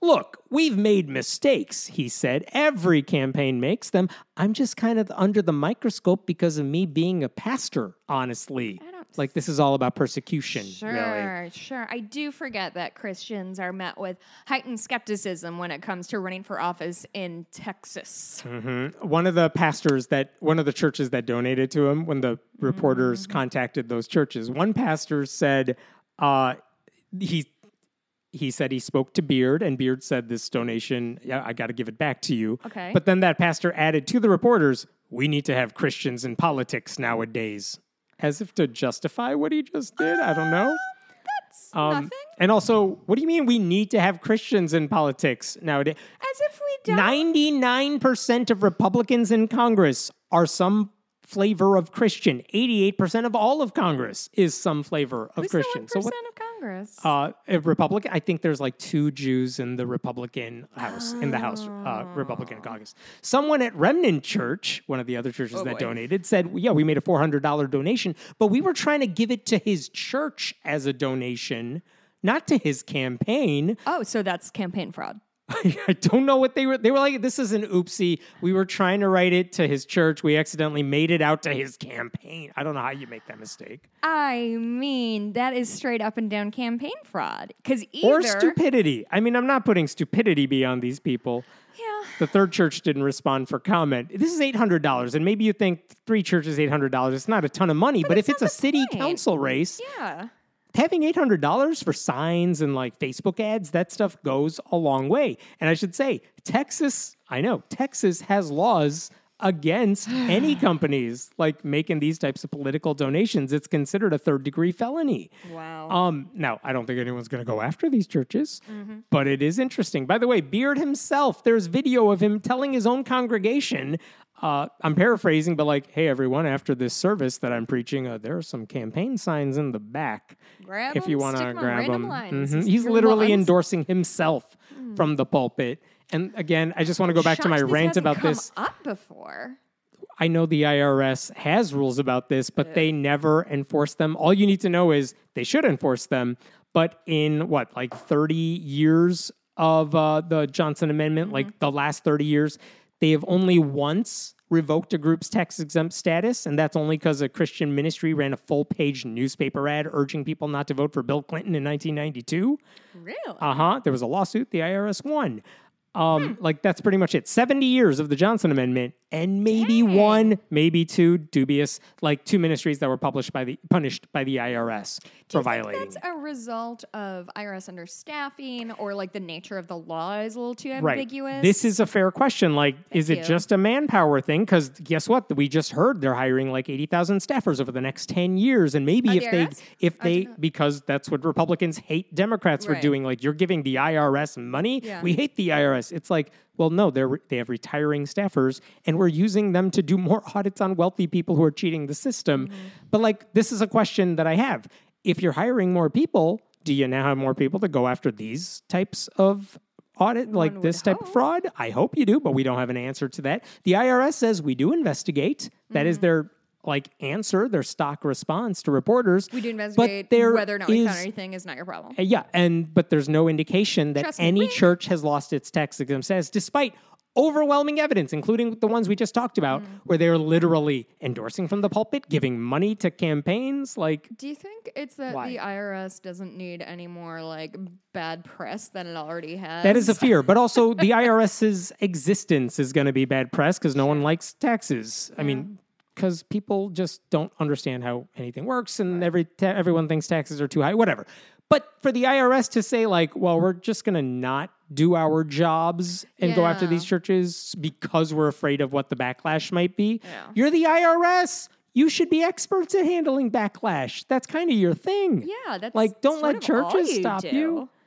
Look, we've made mistakes, he said. Every campaign makes them. I'm just kind of under the microscope because of me being a pastor, honestly. Don't Like this is all about persecution, Sure, really. sure. I do forget that Christians are met with heightened skepticism when it comes to running for office in Texas. one of the pastors that one of the churches that donated to him when the reporters contacted those churches one pastor said uh, he he said he spoke to beard and beard said this donation yeah, i got to give it back to you Okay. but then that pastor added to the reporters we need to have christians in politics nowadays as if to justify what he just did. I don't know. That's Um, nothing. and also, what do you mean we need to have Christians in politics nowadays? As if we don't. 99% of Republicans in Congress are some flavor of Christian. 88% of all of Congress is some flavor of Who's Christian. 1% what of Congress? uh, a Republican. I think there's like two Jews in the Republican House, in the House uh, Republican caucus. Someone at Remnant Church, one of the other churches Oh, that boy. donated, said, "Yeah, we made a four hundred dollar donation, but we were trying to give it to his church as a donation, not to his campaign." oh, so that's campaign fraud. I don't know what they were. They were like, "This is an oopsie. We were trying to write it to his church. We accidentally made it out to his campaign." I don't know how you make that mistake. I mean, that is straight up and down campaign fraud. Because Or stupidity. I mean, I'm not putting stupidity beyond these people. Yeah. The third church didn't respond for comment. This is eight hundred dollars, and maybe you think three churches eight hundred dollars. It's not a ton of money, but, if it's it's a city point. council race, Yeah. Having eight hundred dollars for signs and like Facebook ads, that stuff goes a long way. And I should say, Texas, I know Texas has laws against any companies like making these types of political donations. It's considered a third degree felony. Wow. Um, now, I don't think anyone's going to go after these churches, but it is interesting. By the way, Beard himself, there's video of him telling his own congregation, uh, I'm paraphrasing, but like, hey, everyone, after this service that I'm preaching, uh, there are some campaign signs in the back. Grab if you want to stick 'em on grab them. Mhm. He's literally endorsing himself from the pulpit. And again, I just want to go back to my rant about this. up before. I know the IRS has rules about this, but they never enforce them. All you need to know is they should enforce them. But in what, like 30 years of uh, the Johnson Amendment, Mm-hmm. like the last 30 years, they have only once revoked a group's tax exempt status. And that's only because a Christian ministry ran a full page newspaper ad urging people not to vote for Bill Clinton in 1992. Really? Uh huh. There was a lawsuit. The IRS won. Hmm. Um, like that's pretty much it. Seventy years of the Johnson Amendment, and maybe Dang. one, maybe two dubious, like two ministries that were published by the punished by the IRS Do for you think violating. that's a result of IRS understaffing or like the nature of the law is a little too Right. ambiguous? This is a fair question. Like, is it you. just a manpower thing? Because guess what? We just heard they're hiring like eighty thousand staffers over the next ten years, and maybe if the they, if they, because that's what Republicans hate Democrats for doing. Like, you're giving the IRS money. Yeah. We hate the IRS. It's like, well, no, they're they have retiring staffers, and we're using them to do more audits on wealthy people who are cheating the system. Mm-hmm. But like, this is a question that I have. If you're hiring more people, do you now have more people to go after these types of audit, like this type of fraud? I hope you do, but we don't have an answer to that. The IRS says we do investigate. That is Mm-hmm. their like answer, their stock response to reporters. we do but investigate there whether or not we found anything is not your problem. uh, Yeah, and but there's no indication that Trust any wink. church has lost its tax exempt status, despite overwhelming evidence, including the ones we just talked about, Mm. where they're literally endorsing from the pulpit, giving money to campaigns. Like, Do you think it's that Why? the IRS doesn't need any more like bad press than it already has? that is a fear, but also the IRS's existence is going to be bad press because no one likes taxes. I mean, because people just don't understand how anything works, and every ta- everyone thinks taxes are too high. Whatever. But for the IRS to say like, well, we're just going to not do our jobs and go after these churches because we're afraid of what the backlash might be. Yeah. You're the IRS. You should be experts at handling backlash. That's kind of your thing. Yeah, that's Like, don't let churches you stop do. you.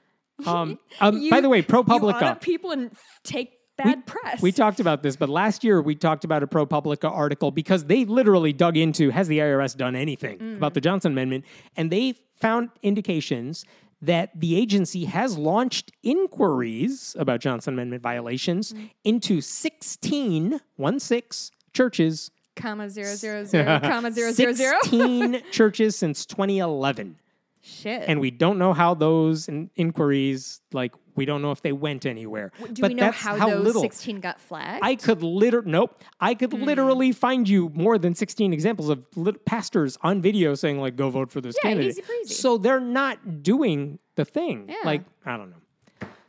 Um, um, You- by the way, You ProPublica. audit people and take bad press. We talked about this, but last year we talked about a ProPublica article because they literally dug into has the IRS done anything Mm. about the Johnson Amendment, and they found indications that the agency has launched inquiries about Johnson Amendment violations Mm. into 16, one six churches, comma zero zero zero comma zero zero zero. 16 churches since 2011. Shit. And we don't know how those in- inquiries, like, we don't know if they went anywhere. do but we know that's how, how those little. sixteen got flagged? I could literally nope. I could Hmm. literally find you more than sixteen examples of lit- pastors on video saying like, "Go vote for this Yeah, candidate." easy breezy. So they're not doing the thing. Yeah. Like I don't know.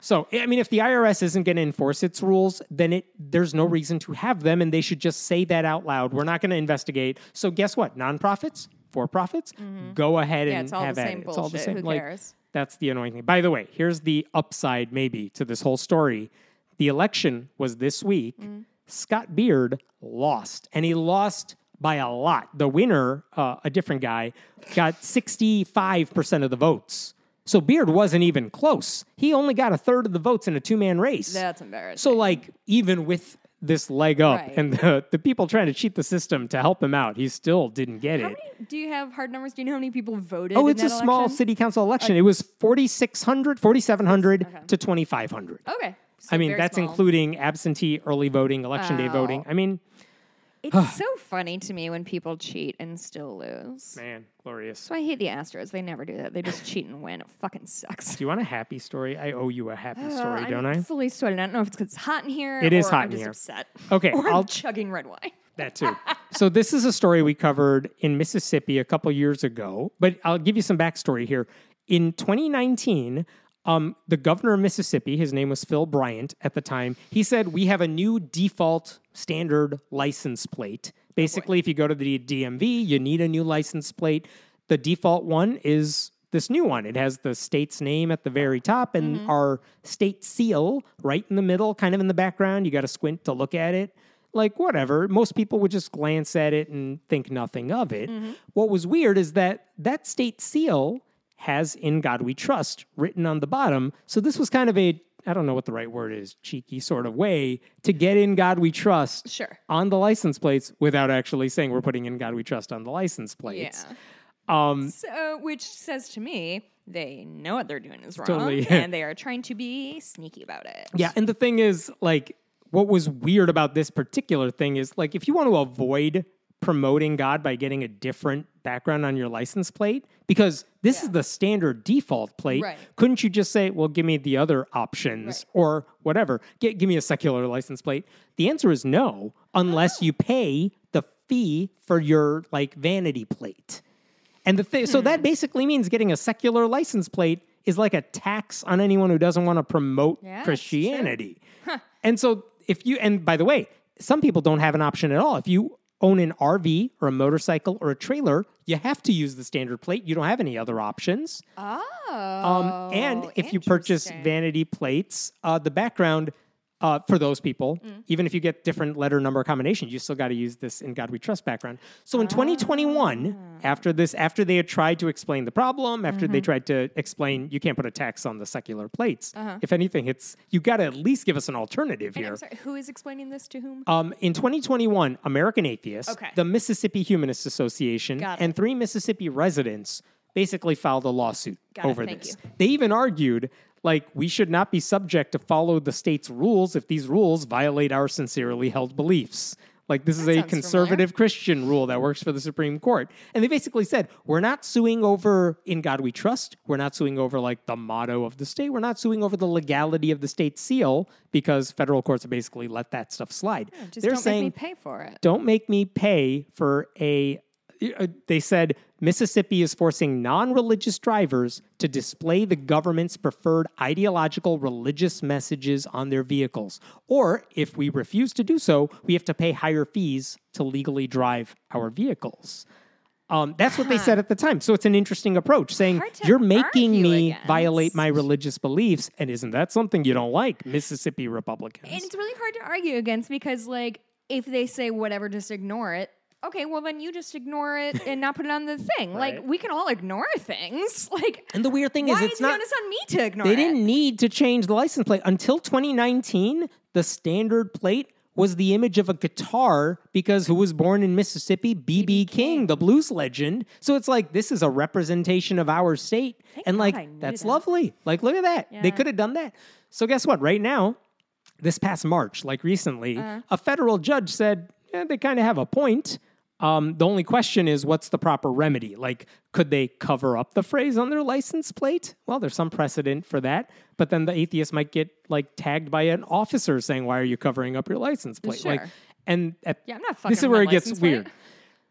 So I mean, if the IRS isn't going to enforce its rules, then it there's no reason to have them, and they should just say that out loud. We're not going to investigate. So guess what? Nonprofits, for profits, go ahead Mm-hmm. yeah, and it's all have the at same it. bullshit. It's all the same. Who like, cares? That's the annoying thing. By the way, here's the upside maybe to this whole story. The election was this week. Mm. Scott Beard lost, and he lost by a lot. The winner, uh, a different guy, got 65% of the votes. So Beard wasn't even close. He only got a third of the votes in a two man race. That's embarrassing. So, like, even with this leg up Right. and the, the people trying to cheat the system to help him out, he still didn't get how it. many, do you have hard numbers? Do you know how many people voted? Oh, it's a that small election? city council election. It was 4,600, 4,700 Okay. to 2,500. Okay. so I mean, that's small. including absentee early voting, election day Oh. voting. I mean, It's so funny to me when people cheat and still lose. man, glorious. So I hate the Astros. They never do that. They just cheat and win. It fucking sucks. Do you want a happy story? I owe you a happy Uh, story, I'm don't I? fully sweating. I don't know if it's because it's hot in here. It is or hot I'm in just here. upset. Okay, Or I'll I'm chugging red wine. That too. so this is a story we covered in Mississippi a couple years ago, but I'll give you some backstory here. In 2019, um, the governor of Mississippi, his name was Phil Bryant at the time, he said we have a new default standard license plate. Basically, if you go to the DMV, you need a new license plate. The default one is this new one. It has the state's name at the very top and our state seal right in the middle, kind of in the background. You got to squint to look at it like whatever most people would just glance at it and think nothing of it what was weird is that that state seal has in god we trust written on the bottom so this was kind of a i don't know what the right word is cheeky sort of way to get in god we trust Sure. on the license plates without actually saying we're putting in god we trust on the license plates Yeah. um So, which says to me, they know what they're doing is wrong, Totally. and they are trying to be sneaky about it. Yeah, and the thing is, like, what was weird about this particular thing is, like, if you want to avoid promoting God by getting a different background on your license plate, because this is the standard default plate, Right. couldn't you just say, well, give me the other options or whatever? Gi- give me a secular license plate. The answer is no, unless you pay the fee for your, like, vanity plate. And the thing, so Hmm. that basically means getting a secular license plate is like a tax on anyone who doesn't want to promote Yeah, Christianity. And so if you, and by the way, some people don't have an option at all. If you own an RV or a motorcycle or a trailer, you have to use the standard plate. You don't have any other options. Oh. Um, and if you purchase vanity plates, uh, the background uh, for those people, Mm. even if you get different letter number combinations, you still got to use this in God We Trust background. So in Ah. 2021, after this, after they had tried to explain the problem, after Mm-hmm. they tried to explain you can't put a tax on the secular plates, Uh-huh. if anything, it's you got to at least give us an alternative And here. Sorry, who is explaining this to whom? Um, in 2021, American Atheists, Okay. the Mississippi Humanist Association, and three Mississippi residents basically filed a lawsuit Got it, over thank this. you. They even argued like we should not be subject to follow the state's rules if these rules violate our sincerely held beliefs. Like this is a conservative Christian rule that works for the Supreme Court. And they basically said, we're not suing over in God we trust. We're not suing over like the motto of the state. We're not suing over the legality of the state seal because federal courts have basically let that stuff slide. Just They're don't saying make me pay for it. don't make me pay for a they said Mississippi is forcing non-religious drivers to display the government's preferred ideological religious messages on their vehicles. Or if we refuse to do so we have to pay higher fees to legally drive our vehicles. Um, that's what they said at the time. So it's an interesting approach saying you're making me against. violate my religious beliefs and isn't that something you don't like mississippi republicans? And it's really hard to argue against because, like, if they say whatever, just ignore it. Okay, well then you just ignore it and not put it on the thing. Right. Like we can all ignore things. Like and the weird thing is it's is not onus on me to ignore it? They it? didn't need to change the license plate until 2019. The standard plate was the image of a guitar because who was born in Mississippi? BB King, the blues legend. So it's like this is a representation of our state, and God like that's that. lovely. Like look at that. They could have done that. So guess what? Right now, this past March, like recently, Uh-huh. a federal judge said eh, they kind of have a point. Um, the only question is, what's the proper remedy? Like, could they cover up the phrase on their license plate? Well, there's some precedent for that, but then the atheist might get like tagged by an officer saying, "Why are you covering up your license plate?" Like, and at, Yeah, I'm not fucking this is where it gets plate. weird.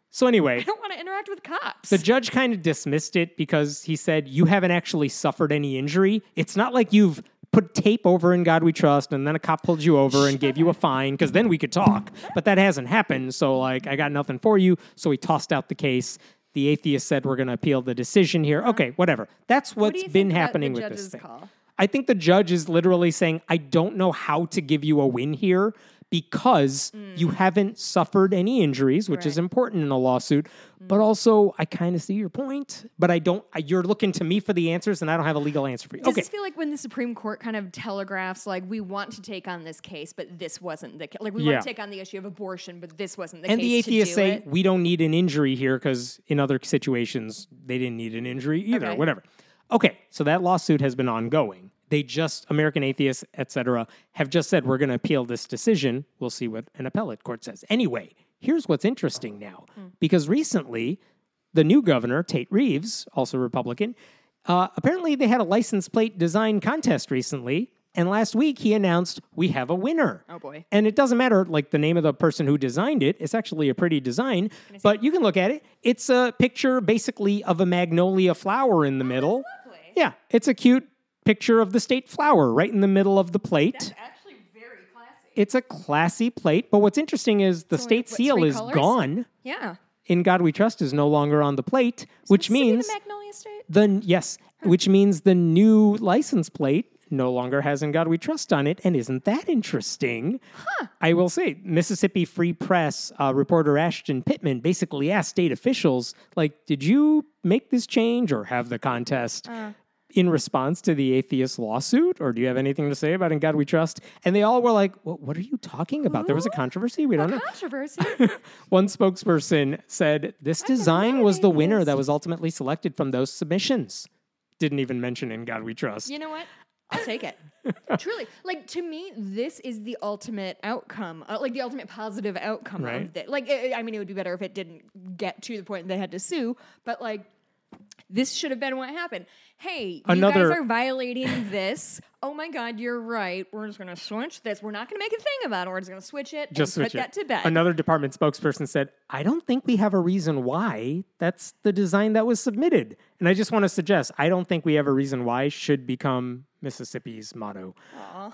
So anyway, I don't want to interact with cops. the judge kind of dismissed it because he said, You haven't actually suffered any injury. It's not like you've put tape over in God We Trust and then a cop pulled you over and gave you a fine because then we could talk. But that hasn't happened. So, like, I got nothing for you. So he tossed out the case. The atheist said, We're going to appeal the decision here. Okay, whatever. That's. What what's you been happening with this thing. call? I think the judge is literally saying, I don't know how to give you a win here because you haven't suffered any injuries, which is Mm. Right. Mm. important in a lawsuit. But also, I kind of see your point, but I don't. I, you're looking to me for the answers, and I don't have a legal answer for you. Does okay, this feel like when the Supreme Court kind of telegraphs, like, we want to take on this case, but this wasn't the case? Like, we Yeah. want to take on the issue of abortion, but this wasn't the and case. And the atheists say it. we don't need an injury here because in other situations they didn't need an injury either. Okay. Whatever. Okay, so that lawsuit has been ongoing. They just American atheists, etc., have just said we're going to appeal this decision. We'll see what an appellate court says. Anyway, here's what's interesting now, because recently the new governor Tate Reeves, also Republican, uh, apparently they had a license plate design contest recently. And last week he announced we have a winner. Oh, boy. And it doesn't matter like the name of the person who designed it. It's actually a pretty design, but you can look at it. It's a picture basically of a magnolia flower in the middle. lovely. Yeah, it's a cute picture of the state flower right in the middle of the plate. actually very classy. It's a classy plate, but what's interesting is the state what, seal is colors? gone. Yeah. In God We Trust is no longer on the plate, which means the Magnolia State. the yes, which means the new license plate no longer has "In God We Trust" on it, and isn't that interesting? Huh. I will say, Mississippi Free Press uh, reporter Ashton Pittman basically asked state officials, like, "Did you make this change or have the contest?" In response to the atheist lawsuit, or do you have anything to say about "In God We Trust"? And they all were like, well, "What are you talking about? There was a controversy. We don't know." Controversy. One spokesperson said this design was the winner that was ultimately selected from those submissions. Didn't even mention In God We Trust. You know what? I'll take it. Truly, like to me, this is the ultimate outcome, uh, like the ultimate positive outcome Right. of this. Like, I I mean, it would be better if it didn't get to the point they had to sue, but like, this should have been what happened. Hey, you Another- guys are violating this. Oh my God, you're right. We're just gonna switch this. We're not gonna make a thing about it. We're just gonna switch it Just and switch put it. that to bed. Another department spokesperson said, I don't think we have a reason why that's the design that was submitted. And I just want to suggest, I don't think we have a reason why should become Mississippi's motto.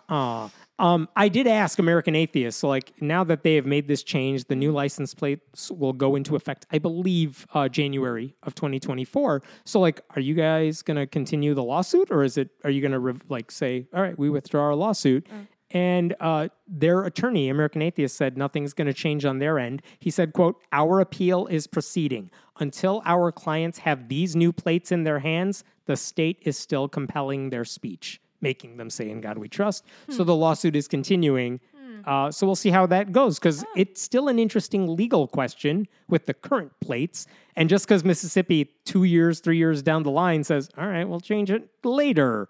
Aw. Um, I did ask American Atheists, so like now that they have made this change, the new license plates will go into effect, I believe, uh, January of 2024. So like, are you guys going to continue the lawsuit or is it, are you going to rev- like say, all right, we withdraw our lawsuit? And uh, their attorney, American Atheist, said nothing's going to change on their end. He said, "quote Our appeal is proceeding until our clients have these new plates in their hands. The state is still compelling their speech, making them say, "In God We Trust." So the lawsuit is continuing. Uh, so we'll see how that goes because it's still an interesting legal question with the current plates. And just because Mississippi, two years, three years down the line, says, "All right, we'll change it later."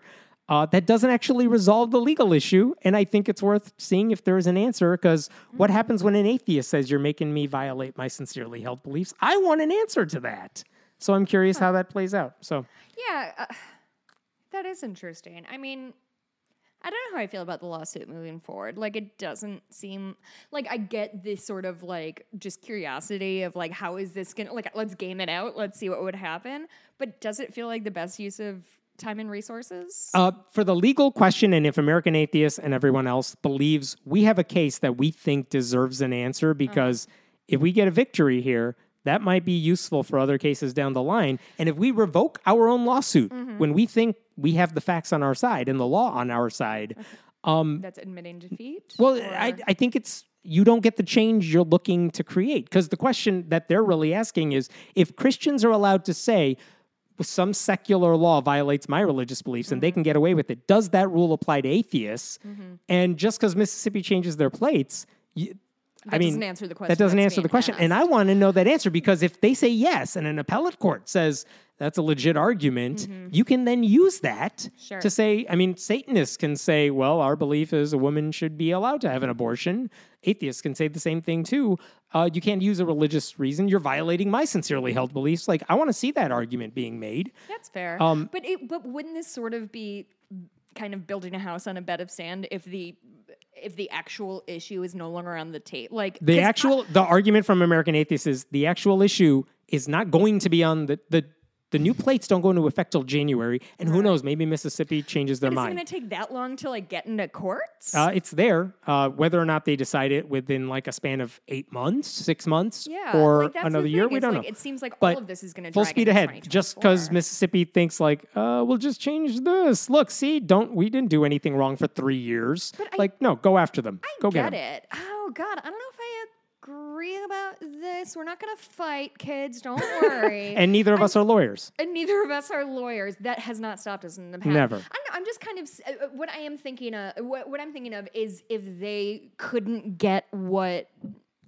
Uh, that doesn't actually resolve the legal issue. And I think it's worth seeing if there is an answer because what happens when an atheist says, You're making me violate my sincerely held beliefs? I want an answer to that. So I'm curious how that plays out. So Yeah, uh, that is interesting. I mean, I don't know how I feel about the lawsuit moving forward. Like, it doesn't seem like I get this sort of like just curiosity of like, how is this gonna like, let's game it out, let's see what would happen. But does it feel like the best use of time and resources? Uh, for the legal question, and if American Atheists and everyone else believes we have a case that we think deserves an answer, because if we get a victory here, that might be useful for other cases down the line. And if we revoke our own lawsuit when we think we have the facts on our side and the law on our side, um, That's admitting defeat. well, Or- I, I think it's you don't get the change you're looking to create because the question that they're really asking is if Christians are allowed to say some secular law violates my religious beliefs and they mm-hmm. can get away with it, does that rule apply to atheists? Mm-hmm. And just because Mississippi changes their plates, you, I mean, doesn't answer the question. That doesn't answer the question, and I want to know that answer because if they say yes, and an appellate court says that's a legit argument, you can then use that Mm-hmm. Sure. to say. I mean, Satanists can say, "Well, our belief is a woman should be allowed to have an abortion." Atheists can say the same thing too. Uh, you can't use a religious reason. You're violating my sincerely held beliefs. Like, I want to see that argument being made. That's fair. Um, but it, but wouldn't this sort of be kind of building a house on a bed of sand if the if the actual issue is no longer on the tape? Like The 'cause I- actual, the argument from American Atheists is the actual issue is not going to be on the the. The new plates don't go into effect till January, and who knows? Maybe Mississippi changes their But is it going to take that long to like get into courts? Uh, it's there. Uh, whether or not they decide it within like a span of eight months, six months, yeah, or like, another year, we don't like, know. It seems like But all of this is going to Full speed ahead. Just because Mississippi thinks like, uh, we'll just change this. Look, see, don't we didn't do anything wrong for three years. But I- like, no, go after them. I go get get it. Oh oh God, I don't know if I agree about this. We're not going to fight, kids. Don't worry. And neither of us are lawyers. and neither of us are lawyers. That has not stopped us in the past. Never. I don't know, I'm just kind of uh, what I am thinking of. What, what I'm thinking of is if they couldn't get what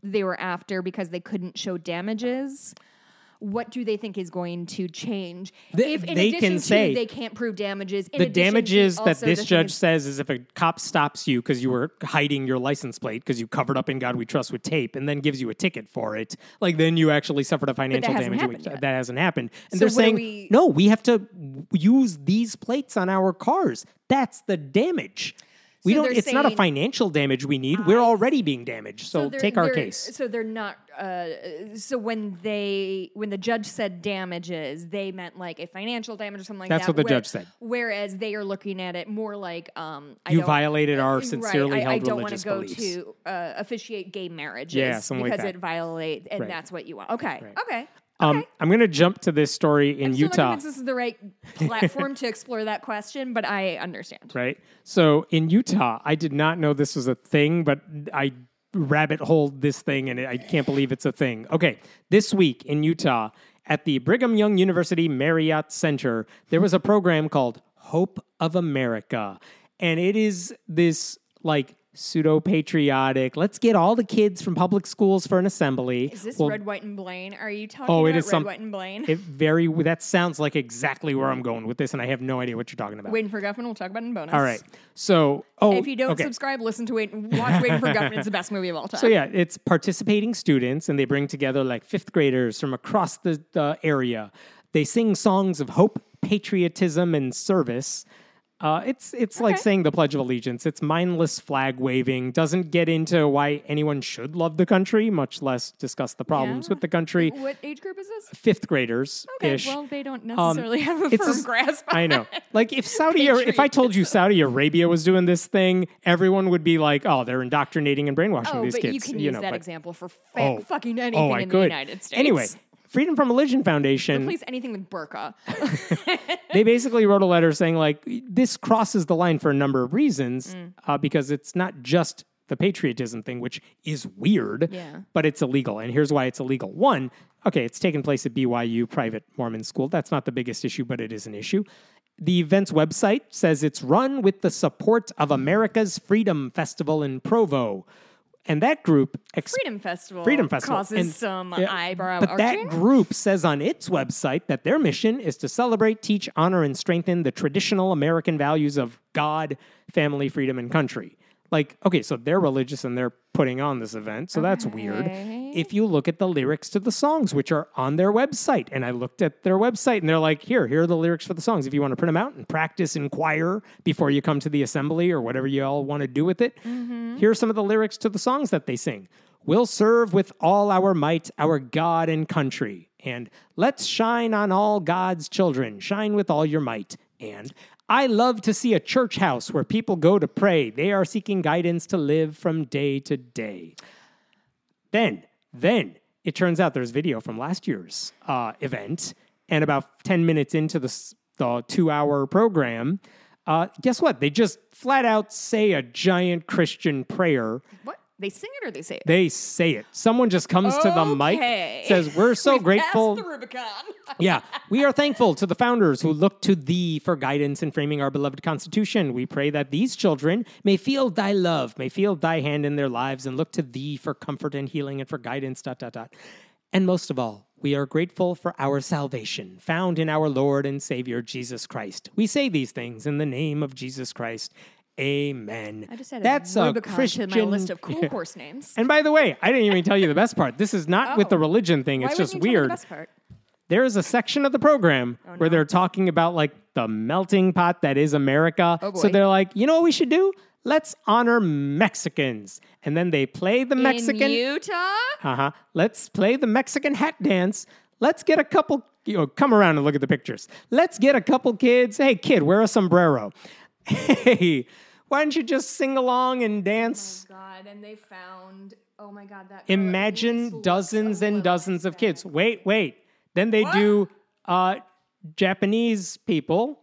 they were after because they couldn't show damages. What do they think is going to change? They- if in they addition can to say- they can't prove damages, in the addition to damages that this judge is- says is if a cop stops you because you were hiding your license plate because you covered up in God We Trust with tape and then gives you a ticket for it, like then you actually suffered a financial damage. That hasn't happened. And So they're saying, we- no, we have to use these plates on our cars. That's the damage. We So don't. they're It's not a financial damage we need. We're already being damaged. So, they're- take our case. So they're not. Uh, so when they when the judge said damages, they meant like a financial damage or something like That's that. That's what the where- judge said. Whereas they are looking at it more like um, I You don't- violated our sincerely right, sincerely I, I held don't want to go beliefs. to uh, officiate gay marriages Yeah, something like because that. it violates, and Right. that's what you want. Okay, Right. okay. Um, I'm going to jump to this story in not Utah. this is the right platform to explore that question, but I understand. right? So in Utah, I did not know this was a thing, but I rabbit hole this thing and I can't believe it's a thing. Okay, this week in Utah at the Brigham Young University Marriott Center, there was a program called Hope of America. And it is this like pseudo patriotic, let's get all the kids from public schools for an assembly. Is this Well, Red, White, and Blaine? Are you talking Oh, it about is Red, some- White, and Blaine? It very that sounds like exactly where I'm going with this, and I have no idea what you're talking about. Waiting for Guffman. We'll talk about it in bonus. All right. So, oh, If you don't okay. subscribe, listen to Wait, watch Waiting for Guffman. It's the best movie of all time. So yeah, it's participating students, and they bring together like fifth graders from across the uh, area. They sing songs of hope, patriotism, and service. Uh, it's it's like saying the Pledge of Allegiance. It's mindless flag waving. Doesn't get into why anyone should love the country, much less discuss the problems Yeah. with the country. What age group is this? Fifth graders Okay, well, they don't necessarily have a it's firm a- grasp. I know. Like if Saudi, Ar- if I told you Saudi Arabia was doing this thing, everyone would be like, "Oh, they're indoctrinating and brainwashing Oh, these but kids." you can use know, that but- example for fa- Oh. fucking anything oh, in could. the United States. Anyway, Freedom from Religion Foundation, Please, anything with burqa. they basically wrote a letter saying like this crosses the line for a number of reasons Mm. uh, because it's not just the patriotism thing, which is weird, Yeah. but it's illegal. And here's why it's illegal. One, okay, it's taking place at BYU, private Mormon school. That's not the biggest issue, but it is an issue. The event's website says it's run with the support of America's Freedom Festival in Provo. And that group ex- Freedom Festival. Freedom Festival. causes And- some yeah, eyebrow But arching. that group says on its website that their mission is to celebrate, teach, honor, and strengthen the traditional American values of God, family, freedom, and country. Like, okay, so they're religious and they're putting on this event, so that's weird. If you look at the lyrics to the songs, which are on their website, and I looked at their website and they're like, here, here are the lyrics for the songs. If you want to print them out and practice in choir before you come to the assembly or whatever you all want to do with it, mm-hmm. here are some of the lyrics to the songs that they sing. We'll serve with all our might our God and country. And let's shine on all God's children. Shine with all your might. And I love to see a church house where people go to pray. They are seeking guidance to live from day to day. Then, then it turns out there's video from last year's uh, event, and about ten minutes into the the two hour program, uh, guess what? They just flat out say a giant Christian prayer. what? They sing it or they say it? They say it. Someone just comes to the mic, says, "We're so grateful." The Rubicon. yeah, we are thankful to the founders who looked to thee for guidance in framing our beloved Constitution. We pray that these children may feel thy love, may feel thy hand in their lives, and look to thee for comfort and healing and for guidance. Dot dot dot. And most of all, we are grateful for our salvation, found in our Lord and Savior Jesus Christ. We say these things in the name of Jesus Christ. Amen. I just added That's Rubicon a Christian. to my list of cool course names. And by the way, I didn't even tell you the best part. This is not with the Oh. religion thing. Why It's just wouldn't tell me the weird best part? there is a section of the program Oh, where they're talking about like the melting pot that is America. Oh, so they're like, you know what we should do? Let's honor Mexicans. And then they play the Mexican. In Utah? uh-huh. Let's play the Mexican hat dance. Let's get a couple, you know, come around and look at the pictures. Let's get a couple kids. Hey, kid, wear a sombrero. Hey, why don't you just sing along and dance? Oh God, and they found. Oh my God, that. Imagine dozens and dozens of kids. Wait, wait. Then they What? do uh, Japanese people,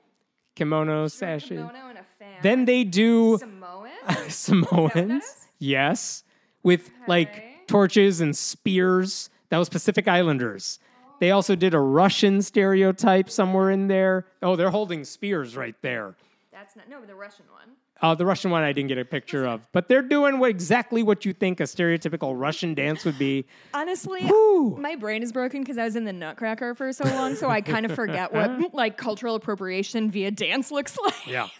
kimono sashes. Kimono and a fan. Then they do Samoan. Samoans. Yes. with like torches and spears. That was Pacific Islanders. They also did a Russian stereotype somewhere in there. Oh, they're holding spears right there. That's not no the Russian one. Uh, the Russian one I didn't get a picture of, but they're doing what, exactly what you think a stereotypical Russian dance would be. Honestly, Whew. my brain is broken because I was in the Nutcracker for so long, so I kind of forget what like cultural appropriation via dance looks like. Yeah.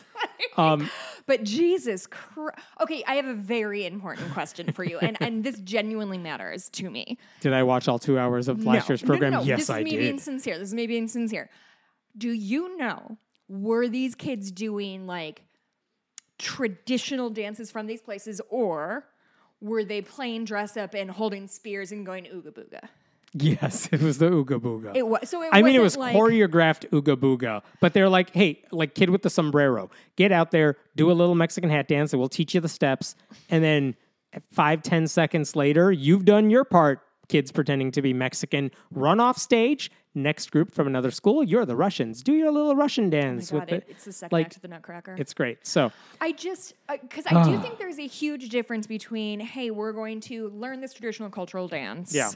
Um, But Jesus Christ. Okay, I have a very important question for you, and, and this genuinely matters to me. did I watch all two hours of last year's No, no, program? no, no. Yes, this is I me did. being sincere. This is me being sincere. Do you know were these kids doing like traditional dances from these places, or were they playing dress up and holding spears and going ooga booga? Yes, it was the Ooga Booga. It was so. It I mean, it was like, choreographed Ooga Booga, but they're like, hey, like kid with the sombrero, get out there, do a little Mexican hat dance, and we'll teach you the steps. And then five, ten seconds later, you've done your part, kids pretending to be Mexican. Run off stage. Next group from another school, you're the Russians. Do your little Russian Oh dance God, with it, the. it's the second like, act of the Nutcracker. It's great. So, I just because I do think there's a huge difference between hey, we're going to learn this traditional cultural dance. Yeah.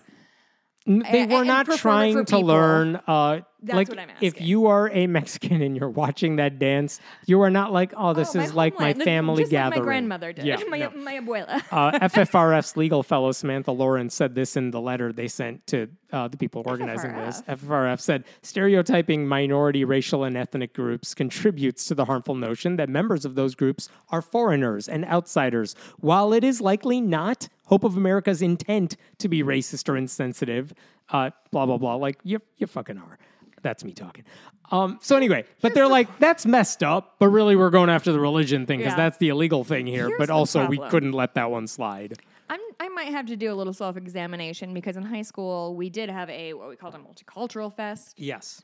They and- were not trying to learn. Uh, That's like, what I'm if you are a Mexican and you're watching that dance, you are not like, oh, this Oh, is like my family just gathering. Like my grandmother did. Yeah, my no. my abuela. uh, FFRF's legal fellow Samantha Lawrence said this in the letter they sent to uh, the people organizing this. FFRF said stereotyping minority racial and ethnic groups contributes to the harmful notion that members of those groups are foreigners and outsiders. While it is likely not Hope of America's intent to be racist or insensitive, uh, blah blah blah. Like you, you fucking are. That's me talking. Um, so anyway, but they're like, that's messed up. But really, we're going after the religion thing because Yeah. that's the illegal thing here. Here's but the also, we problem. couldn't let that one slide. I'm, I might have to do a little self examination because in high school we did have a what we called a multicultural fest, Yes.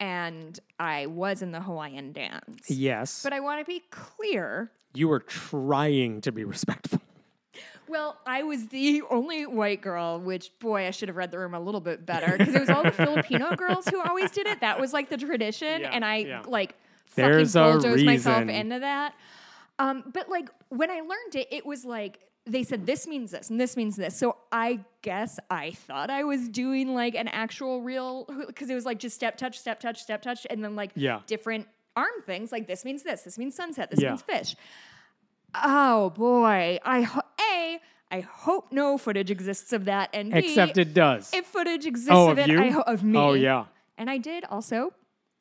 and I was in the Hawaiian dance. Yes. But I want to be clear. you were trying to be respectful. Well, I was the only white girl, which boy, I should have read the room a little bit better because it was all the Filipino girls who always did it. That was like the tradition, Yeah, and I yeah. like There's a fucking bulldozed myself into that. Um, but like when I learned it, it was like they said this means this and this means this. So I guess I thought I was doing like an actual real because it was like just step touch, step touch, step touch, and then like Yeah. different arm things. Like this means this, this means sunset, this Yeah. means fish. Oh boy, I ho- a I hope no footage exists of that, and B, Except it does. if footage exists Oh, of, of it, you? I ho- of me. Oh, yeah. and I did also.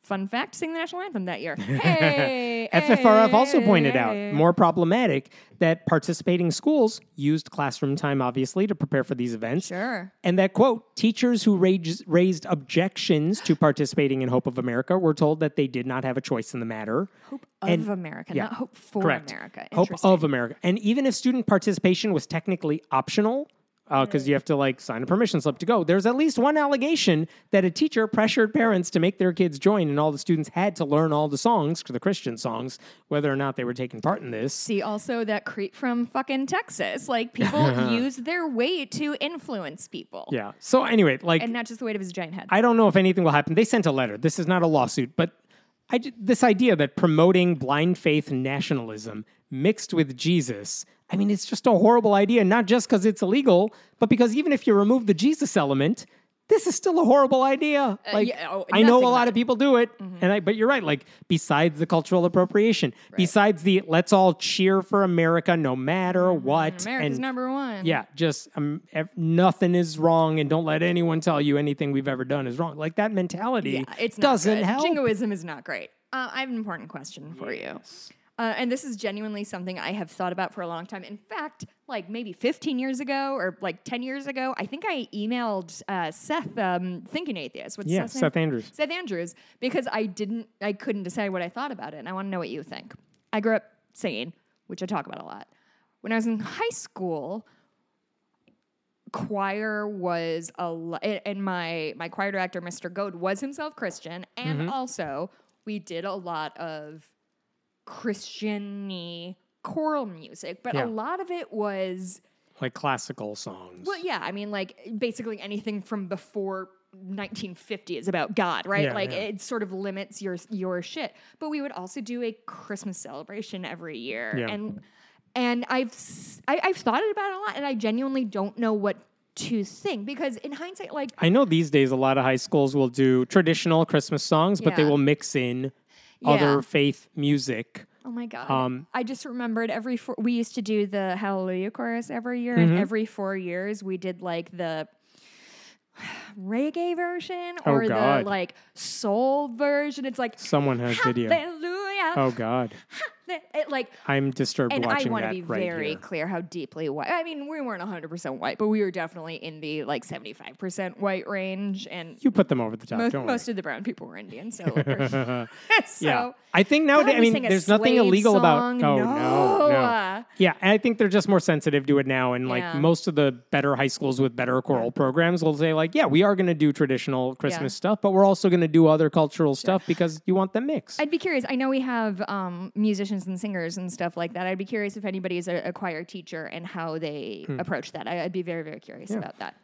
Fun fact: sing the national anthem that year. Hey, FFRF also pointed out, more problematic, that participating schools used classroom time, obviously, to prepare for these events. Sure. And that, quote, teachers who raised, raised objections to participating in Hope of America were told that they did not have a choice in the matter. Hope of America, yeah, not hope for Correct. America. Hope of America. And even if student participation was technically optional, Uh, because you have to like sign a permission slip to go, there's at least one allegation that a teacher pressured parents to make their kids join, and all the students had to learn all the songs, the Christian songs, whether or not they were taking part in this. See also that creep from fucking Texas. Like people use their weight to influence people. Yeah. So anyway, like And not just the weight of his giant head. I don't know if anything will happen. They sent a letter. This is not a lawsuit, but I this idea that promoting blind faith nationalism mixed with Jesus, I mean, it's just a horrible idea, not just because it's illegal, but because even if you remove the Jesus element, this is still a horrible idea. Like yeah, oh, I know a lot of people do it, and I but you're right. Like besides the cultural appropriation, besides the let's all cheer for America no matter what, America's and number one. yeah, just um, ev- nothing is wrong, and don't let anyone tell you anything we've ever done is wrong. Like that mentality Yeah, it's doesn't help. Jingoism is not great. Uh, I have an important question for you. Uh, and this is genuinely something I have thought about for a long time. In fact, like maybe 15 years ago or like 10 years ago, I think I emailed uh, Seth, um, Thinking Atheist. What's Yeah? Seth Andrews. Seth Andrews, because I didn't, I couldn't decide what I thought about it, and I want to know what you think. I grew up singing, which I talk about a lot. When I was in high school, choir was a lo- and and my my choir director mr goad was himself christian and Mm-hmm. also we did a lot of christian choral music but Yeah. a lot of it was like classical songs. well yeah i mean like basically anything from before 1950 is about god right Yeah, like yeah. it sort of limits your your shit but we would also do a christmas celebration every year Yeah. and and I've s- I, have thought about it a lot, and I genuinely don't know what to think because in hindsight, like I know these days a lot of high schools will do traditional Christmas songs, but they will mix in Yeah. other faith music. Oh my god! Um, I just remembered every four, we used to do the Hallelujah chorus every year, Mm-hmm. and every four years we did like the reggae version Oh, or God. the like soul version. It's like Someone has video. Hallelujah. Oh God, It, like I'm disturbed and I want to be right very here. clear how deeply white. I mean, we weren't 100% white, but we were definitely in the like 75% white range. And You put them over the top. most, of the brown people were Indian. So, so yeah, I think nowadays. I mean, there's nothing illegal about. Oh no, no. No. Yeah, and I think they're just more sensitive to it now. And like Yeah. most of the better high schools with better choral programs will say, like, yeah, we are going to do traditional Christmas stuff, but we're also going to do other cultural stuff because you want them mixed. I'd be curious. I know we have um, musicians and singers and stuff like that. I'd be curious if anybody is a, a choir teacher and how they Hmm. approach that. I, I'd be very, very curious about that.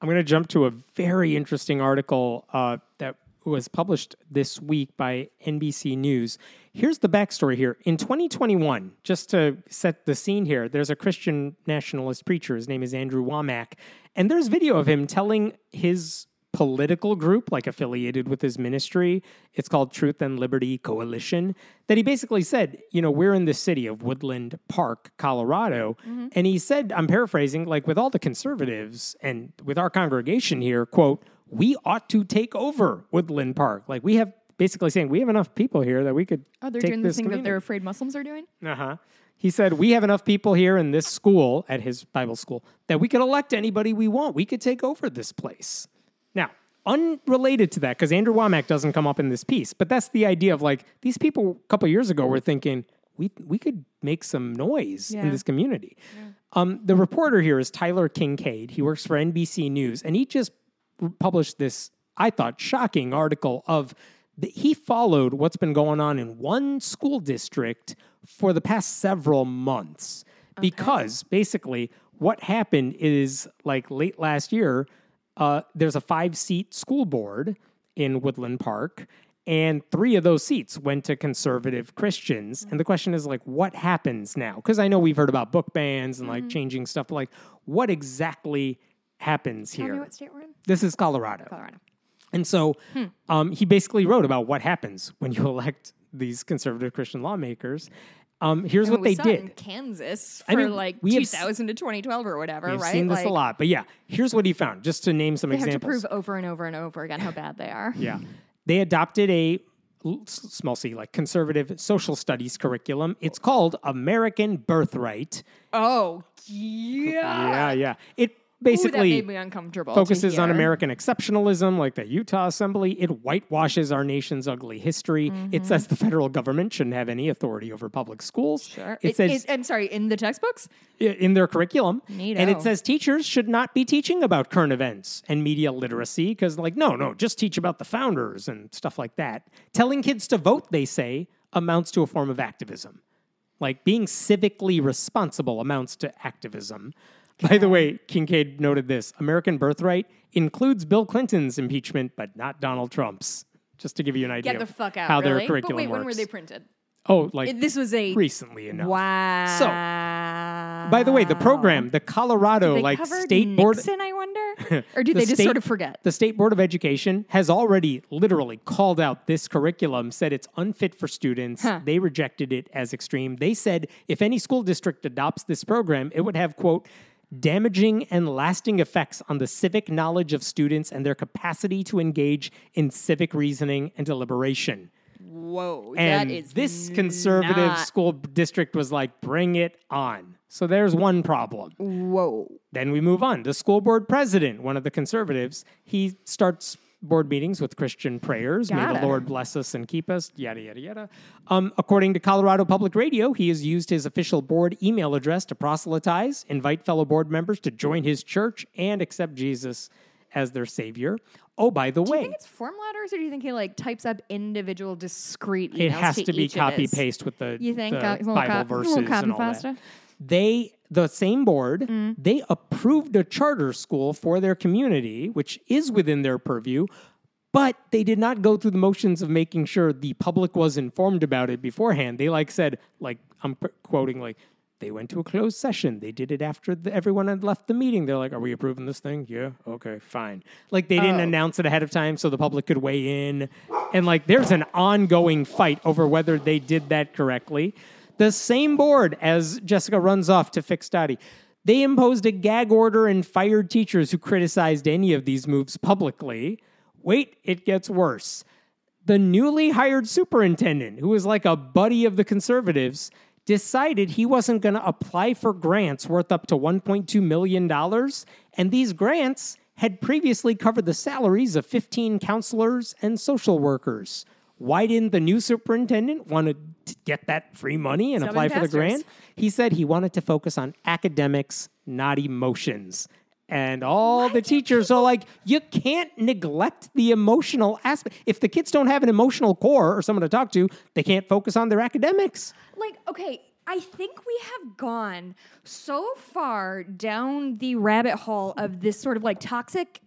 I'm going to jump to a very interesting article uh, that was published this week by NBC News. Here's the backstory here. In 2021, just to set the scene here, there's a Christian nationalist preacher. His name is Andrew Wommack. And there's video of him telling his political group, like affiliated with his ministry, it's called Truth and Liberty Coalition, that he basically said, you know, we're in the city of Woodland Park, Colorado. And he said, I'm paraphrasing, like with all the conservatives and with our congregation here, quote, we ought to take over Woodland Park. Like we have basically saying we have enough people here that we could Oh, they're take doing the thing that they're afraid Muslims are doing? Uh-huh. He said, We have enough people here in this school, at his Bible school, that we could elect anybody we want. We could take over this place. Now, unrelated to that, because Andrew Wommack doesn't come up in this piece, but that's the idea of like these people a couple years ago were thinking, we, we could make some noise in this community. Um, the reporter here is Tyler Kingkade. He works for NBC News, and he just published this, I thought, shocking article of that he followed what's been going on in one school district for the past several months. Because basically, what happened is like late last year, uh, there's a five seat school board in Woodland Park, and three of those seats went to conservative Christians. And the question is like, what happens now? Because I know we've heard about book bans and like changing stuff, but like, what exactly happens Tell here? what state we're in? This is Colorado. Colorado. And so Hmm. um, he basically wrote about what happens when you elect these conservative Christian lawmakers. Um, here's what they it in did. Kansas I for mean, like we have 2000 to 2012 or whatever, We've right? seen this like, a lot, but yeah, here's what he found. Just to name some They have to examples. prove over and over and over again how bad they are. Yeah. They adopted a small c, like conservative social studies curriculum. It's called American Birthright. Oh, yeah. Yeah, yeah. It Ooh, that basically made me uncomfortable. focuses on. American exceptionalism, like the Utah Assembly. It whitewashes our nation's ugly history. It mm-hmm. says the federal government shouldn't have any authority over public schools. Sure. It, It- says it- I'm sorry, in the textbooks? in their curriculum. And it says teachers should not be teaching about current events and media literacy because, like, no, no, just teach about the founders and stuff like that. Telling kids to vote, they say, amounts to a form of activism. Like being civically responsible amounts to activism. By the way, Kingkade noted this American Birthright includes Bill Clinton's impeachment, but not Donald Trump's. Just to give you an idea Get the fuck out. how really? their curriculum but wait, works. when were they printed? oh, like It- this was a. recently enough. Wow. So, by the way, the program, the Colorado like state board Nixon, I wonder? Or did The they just state- sort of forget? The State Board of Education has already literally called out this curriculum, said it's unfit for students. Huh. They rejected it as extreme. They said if any school district adopts this program, it would have, quote, damaging and lasting effects on the civic knowledge of students and their capacity to engage in civic reasoning and deliberation. Whoa. And that is this conservative not- school district was like, bring it on. So there's one problem. Whoa. Then we move on. The school board president, one of the conservatives, he starts board meetings with Christian prayers. May the. Lord bless us and keep us, yada, yada, yada. Um, according to Colorado Public Radio, he has used his official board email address to proselytize, invite fellow board members to join his church, and accept Jesus as their savior. Oh, by the way. Do you think it's form letters, or do you think he like types up individual discrete emails it has to be copy paste with the, You think the uh, Bible cop- verses and all pasta? that. They the same board Mm. they approved a charter school for their community, which is within their purview. But they did not go through the motions of making sure the public was informed about it beforehand. They like said, like I'm quoting, like They went to a closed session. They did it after the, everyone had left the meeting. They're like, "Are we approving this thing?" Yeah. Okay. Fine. Like they didn't Oh. announce it ahead of time so the public could weigh in, and like there's an ongoing fight over whether they did that correctly. The same board as Jessica runs off to fix Dottie. They imposed a gag order and fired teachers who criticized any of these moves publicly. Wait, it gets worse the newly hired superintendent, who was like a buddy of the conservatives, decided he wasn't going to apply for grants worth up to $1.2 million. And these grants had previously covered the salaries of 15 counselors and social workers. Why didn't the new superintendent want to get that free money and Some apply for the grant? He said he wanted to focus on academics, not emotions. And all the teachers are like, you can't neglect the emotional aspect. If the kids don't have an emotional core or someone to talk to, they can't focus on their academics. like okay i think we have gone so far down the rabbit hole of this sort of like toxic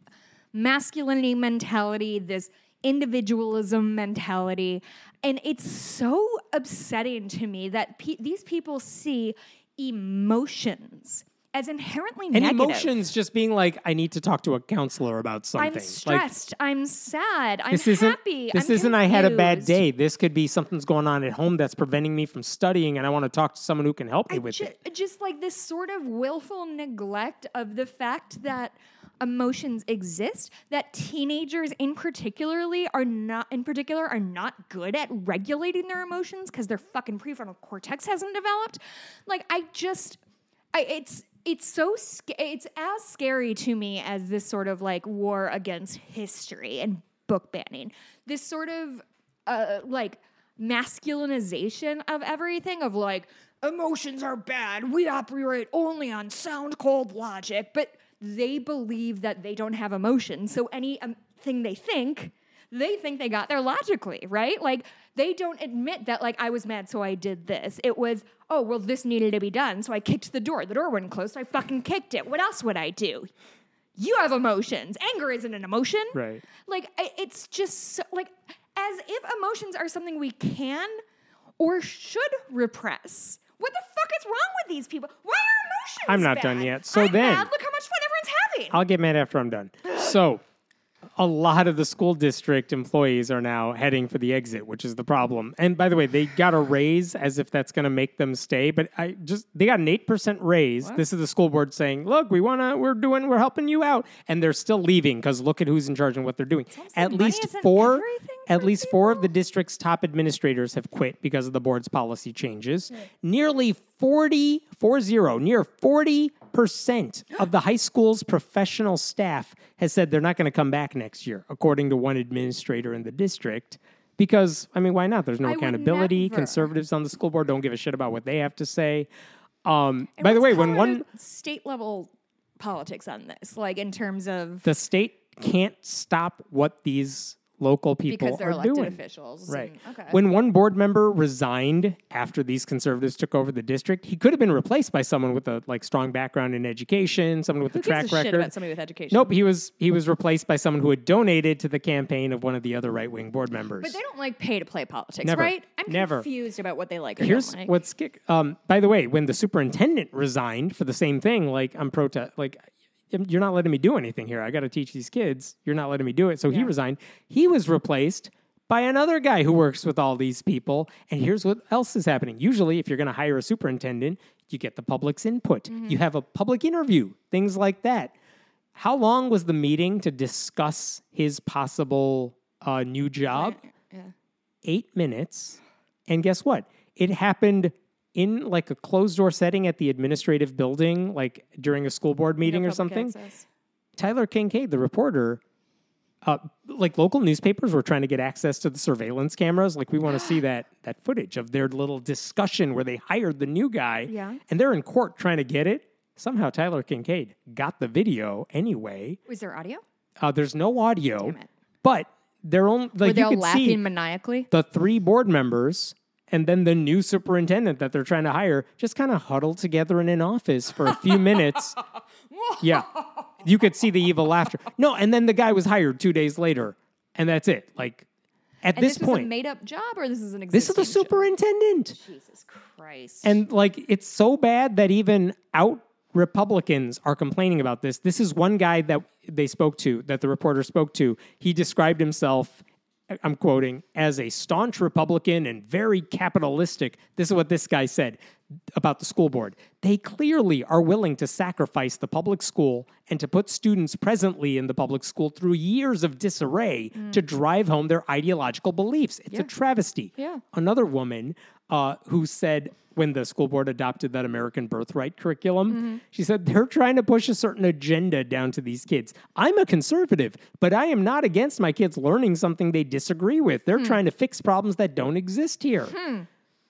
masculinity mentality this individualism mentality and it's so upsetting to me that pe- these people see emotions as inherently And negative. emotions just being like, I need to talk to a counselor about something. I'm Like, stressed. I'm sad. I'm this isn't happy. this I'm isn't I had a bad day. This could be something's going on at home that's preventing me from studying and I want to talk to someone who can help me with Ju- it. Just like this sort of willful neglect of the fact that emotions exist, that teenagers in particularly are not in particular are not good at regulating their emotions because their fucking prefrontal cortex hasn't developed. Like I just I it's it's so it's as scary to me as this sort of like war against history and book banning. This sort of uh, like masculinization of everything of like emotions are bad we operate only on sound cold logic but they believe that they don't have emotions so anything um, they think they think they got there logically right like they don't admit that like i was mad so i did this it was oh well this needed to be done so i kicked the door the door wouldn't close so i fucking kicked it what else would i do you have emotions anger isn't an emotion Right. like it's just so, like as if emotions are something we can or should repress. What the fuck is wrong with these people? Why are emotions? I'm not bad? done yet. So I'm then- mad. look how much fun having. I'll get mad after I'm done. So, a lot of the school district employees are now heading for the exit, which is the problem. And by the way, they got a raise as if that's going to make them stay, but I just they got an 8% raise. This is the school board saying, "Look, we want to we're doing we're helping you out." And they're still leaving cuz look at who's in charge and what they're doing. At least 4 at for least 4 of the district's top administrators have quit because of the board's policy changes. Nearly 40 40 near 40% of the high school's professional staff has said they're not going to come back next year, according to one administrator in the district. Because, I mean, why not? There's no I accountability. Conservatives on the school board don't give a shit about what they have to say. Um, by the way, when one state level politics on this, like in terms of the state can't stop what these local people because they're are elected doing. officials. Right. and- okay. When one board member resigned after these conservatives took over the district, he could have been replaced by someone with a like strong background in education, someone with Who a track a shit record. about somebody with education? Nope, he was he was replaced by someone who had donated to the campaign of one of the other right wing board members. But they don't like pay to play politics, Never. right? I'm Never. confused about what they like Here's like. what's kick. Um, by the way, when the superintendent resigned for the same thing, like I'm protest, like you're not letting me do anything here. I got to teach these kids. You're not letting me do it. So he resigned. He was replaced by another guy who works with all these people. And here's what else is happening. Usually, if you're going to hire a superintendent, you get the public's input. Mm-hmm. You have a public interview, things like that. How long was the meeting to discuss his possible uh, new job? yeah. eight minutes. And guess what? It happened in like a closed door setting at the administrative building, like during a school board meeting No or something. access. Tyler Kingkade, the reporter, uh, like local newspapers were trying to get access to the surveillance cameras. Like we want to see that that footage of their little discussion where they hired the new guy. Yeah. And they're in court trying to get it. Somehow Tyler Kingkade got the video anyway. Was there audio? Uh, there's no audio, but they're only Were like they you all could laughing see maniacally? the three board members and then the new superintendent that they're trying to hire just kind of huddled together in an office for a few minutes. Yeah. You could see the evil laughter. No, and then the guy was hired two days later, and that's it. Like, At and this this point- made up job, or this is an This is the job? superintendent. Jesus Christ. And like it's so bad that even out Republicans are complaining about this. This is one guy that they spoke to, that the reporter spoke to. He described himself, I'm quoting, as a staunch Republican and very capitalistic. This is what this guy said about the school board. They clearly are willing to sacrifice the public school and to put students presently in the public school through years of disarray to drive home their ideological beliefs. It's a travesty. Yeah. Another woman uh, who said when the school board adopted that American birthright curriculum, mm-hmm. she said they're trying to push a certain agenda down to these kids. I'm a conservative, but I am not against my kids learning something they disagree with. They're hmm. trying to fix problems that don't exist here. Hmm.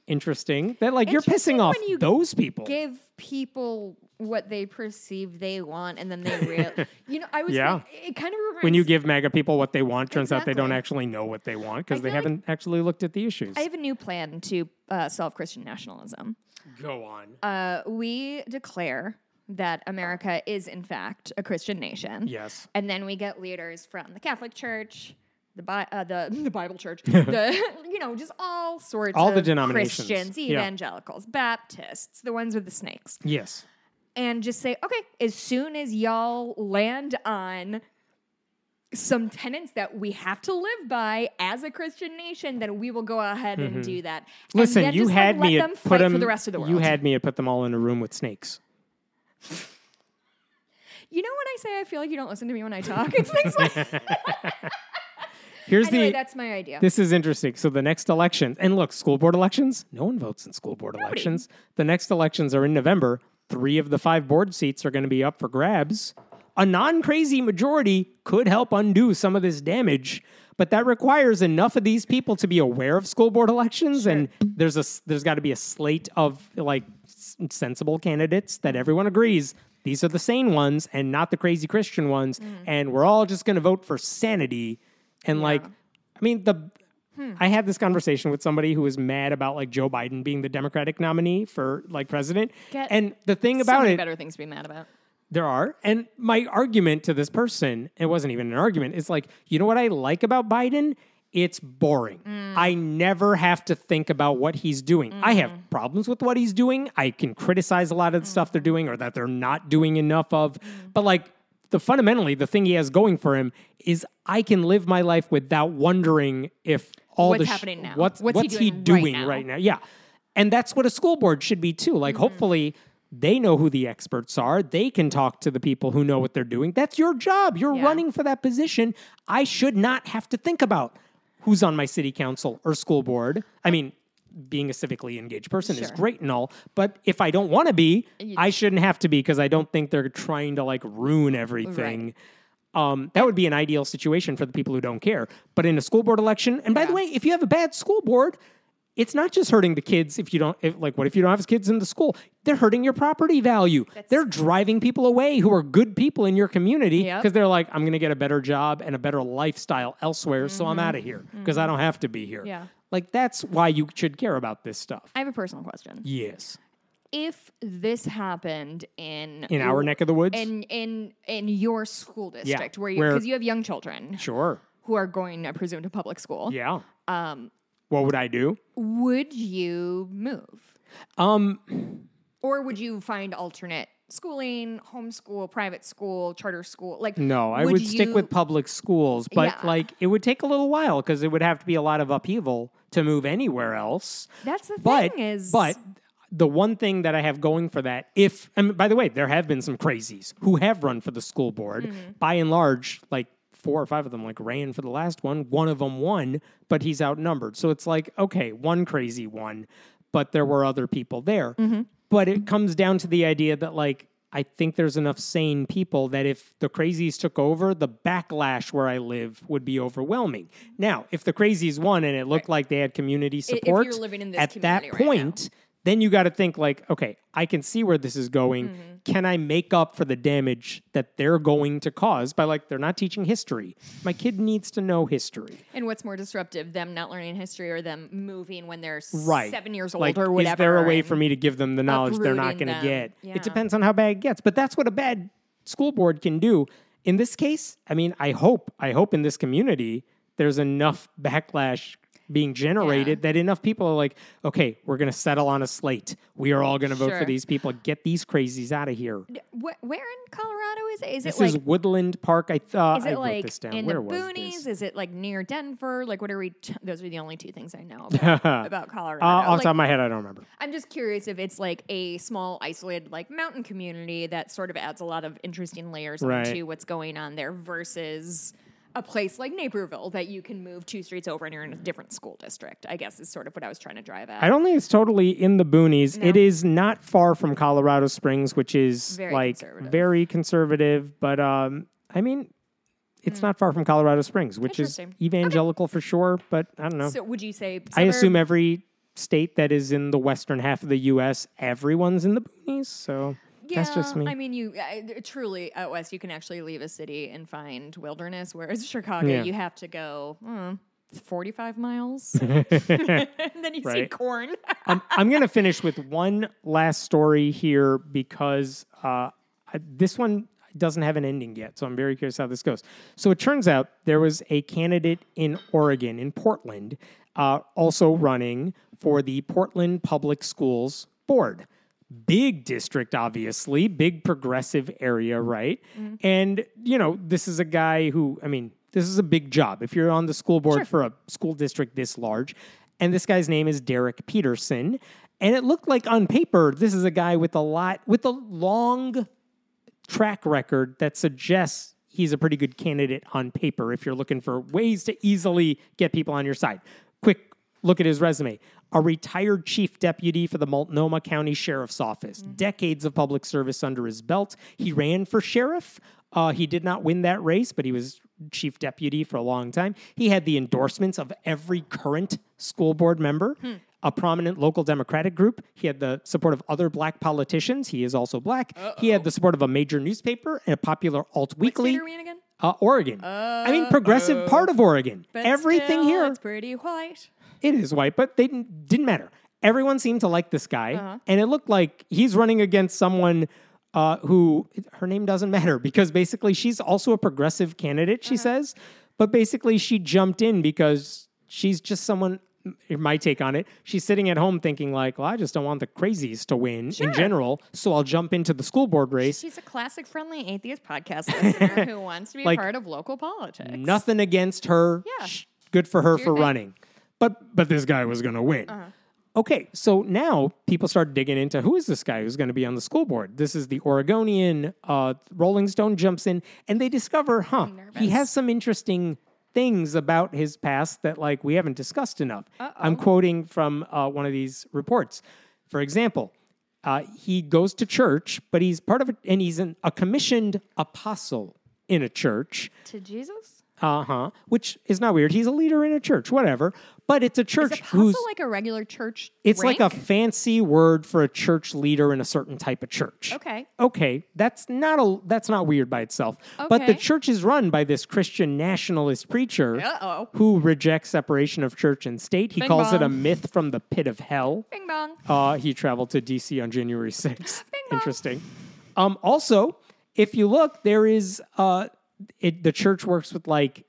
Interesting. That like you're pissing off when you those people. give people what they perceive they want, and then they real. you know, I was. Yeah. Think, it kind of reminds. when you give MAGA people what they want, turns out they don't actually know what they want because they haven't actually looked at the issues. I have a new plan to uh, solve Christian nationalism. Go on. Uh, we declare that America is, in fact, a Christian nation. yes. and then we get leaders from the Catholic Church, the Bi- uh, the the Bible Church, the you know just all sorts All of the denominations. Christians, Yeah. evangelicals, Baptists, the ones with the snakes, Yes. and just say, okay, as soon as y'all land on some tenets that we have to live by as a Christian nation, then we will go ahead and do that. And Mm-hmm. Listen, you like, had let me them put them for the rest of the world. You had me put them all in a room with snakes. You know when I say I feel like you don't listen to me when I talk? It's things like Here's anyway. the That's my idea. This is interesting. So the next election, and look, school board elections, no one votes in school board elections. The next elections are in November. Three of the five board seats are going to be up for grabs. A non crazy majority could help undo some of this damage, but that requires enough of these people to be aware of school board elections. And there's a there's got to be a slate of like sensible candidates that everyone agrees these are the sane ones and not the crazy Christian ones. Mm. And we're all just going to vote for sanity. And like, I mean, the Hmm. I had this conversation with somebody who was mad about like Joe Biden being the Democratic nominee for like president. Get and the thing so about many it, better things to be mad about. there are. And my argument to this person, it wasn't even an argument, it's like, you know what I like about Biden? It's boring. Mm. I never have to think about what he's doing. I have Mm. problems with what he's doing. I can criticize a lot of the stuff they're doing or that they're not doing enough of. Mm. But like the fundamentally, the thing he has going for him is I can live my life without wondering if all What's the sh- happening now? What's, What's he what's he doing right now? right now? Yeah. And that's what a school board should be too. Like, mm-hmm. hopefully, they know who the experts are. They can talk to the people who know what they're doing. That's your job. You're Yeah. running for that position. I should not have to think about who's on my city council or school board. I mean, being a civically engaged person is great and all, but if I don't want to be, I shouldn't have to be because I don't think they're trying to like ruin everything. Um, that would be an ideal situation for the people who don't care. But in a school board election, and by the way, if you have a bad school board, it's not just hurting the kids if you don't if, like what if you don't have kids in the school they're hurting your property value they're driving people away who are good people in your community Yep. because they're like i'm going to get a better job and a better lifestyle elsewhere so i'm out of here because i don't have to be here Mm-hmm. Yeah. Like that's why you should care about this stuff I have a personal question. yes If this happened in in our neck of the woods in in in your school district where you where- because you have young children sure who are going I presume to public school. yeah Um what would i do would you move? um Or would you find alternate schooling, homeschool, private school, charter school? Like No, I would, stick you- with public schools, but Yeah. like it would take a little while because it would have to be a lot of upheaval to move anywhere else. That's the But thing is but the one thing that I have going for that, if and by the way, there have been some crazies who have run for the school board. Mm-hmm. By and large, like four or five of them like ran for the last one. One of them won, but he's outnumbered. So it's like okay, one crazy one, but there were other people there. Mm-hmm. But it comes down to the idea that like I think there's enough sane people that if the crazies took over, the backlash where I live would be overwhelming. Now, if the crazies won and it looked like they had community support living in this at that right point, then you got to think like, okay, I can see where this is going. Mm-hmm. Can I make up for the damage that they're going to cause by like they're not teaching history? My kid needs to know history. And what's more disruptive, them not learning history or them moving when they're right seven years old like, or whatever? Is there a way for me to give them the knowledge they're not going to get? Yeah. It depends on how bad it gets, but that's what a bad school board can do. In this case, I mean, I hope, I hope in this community there's enough backlash being generated that enough people are like, okay, we're going to settle on a slate. We are all going to vote Sure. for these people. Get these crazies out of here. Wh- where in Colorado is it? Is This it like is Woodland Park. I thought is I it wrote like this down. in Where the was boonies? this? Is it like near Denver? Like what are we? T- those are the only two things I know about, about Colorado. Uh, off Like, top of my head, I don't remember. I'm just curious if it's like a small, isolated, like mountain community that sort of adds a lot of interesting layers Right. onto what's going on there versus a place like Naperville that you can move two streets over and you're in a different school district. I guess is sort of what I was trying to drive at. I don't think it's totally in the boonies. No. It is not far from Colorado Springs, which is Very like conservative. very conservative. But um, I mean, it's not far from Colorado Springs, which is evangelical for sure. But I don't know. So would you say? I assume every state that is in the western half of the U.S., everyone's in the boonies. So that's just Yeah, me. I mean, you uh, truly out west, you can actually leave a city and find wilderness, whereas Chicago, Yeah. you have to go mm, 45 miles, and then you see Right. corn. um, I'm going to finish with one last story here because uh, I, this one doesn't have an ending yet. So I'm very curious how this goes. So it turns out there was a candidate in Oregon, in Portland, uh, also running for the Portland Public Schools Board. Big district, obviously, big progressive area, mm-hmm. right? Mm-hmm. And, you know, this is a guy who, I mean, this is a big job. If you're on the school board for a school district this large, and this guy's name is Derek Peterson. And it looked like on paper, this is a guy with a lot, with a long track record that suggests he's a pretty good candidate on paper if you're looking for ways to easily get people on your side. Quick look at his resume. A retired chief deputy for the Multnomah County Sheriff's Office, decades of public service under his belt. He ran for sheriff. Uh, he did not win that race, but he was chief deputy for a long time. He had the endorsements of every current school board member a prominent local Democratic group. He had the support of other black politicians. He is also black. He had the support of a major newspaper and a popular alt State weekly. are we in again? Uh, Oregon. I mean, progressive part of Oregon. Everything still, here, it's pretty white. It is white, but they didn't, didn't matter. Everyone seemed to like this guy, Uh-huh. and it looked like he's running against someone uh, who her name doesn't matter because basically she's also a progressive candidate. Uh-huh. She says, but basically she jumped in because she's just someone. My take on it: she's sitting at home thinking like, "Well, I just don't want the crazies to win Sure. in general, so I'll jump into the school board race." She's a classic friendly atheist podcast listener who wants to be Like, part of local politics. Nothing against her. Yeah. Sh- Good for her your for. Uh-huh. running. But but this guy was going to win. Okay, so now people start digging into who is this guy who's going to be on the school board. This is the Oregonian. Uh, Rolling Stone jumps in and they discover, huh, he has some interesting things about his past that like we haven't discussed enough. I'm quoting from uh, one of these reports. For example, uh, he goes to church, but he's part of it, and he's an, a commissioned apostle in a church. to Jesus? Uh huh. Which is not weird. He's a leader in a church, whatever. But it's a church apostle who's like a regular church? it's like a fancy word for a church leader in a certain type of church. Okay. Okay, that's not a that's not weird by itself. But the church is run by this Christian nationalist preacher Uh-oh. who rejects separation of church and state. He Bing calls it a myth from the pit of hell. Bing bong. Uh, he traveled to DC on January 6th. Bing bong. Interesting. Um, also, if you look, there is uh, it, the church works with like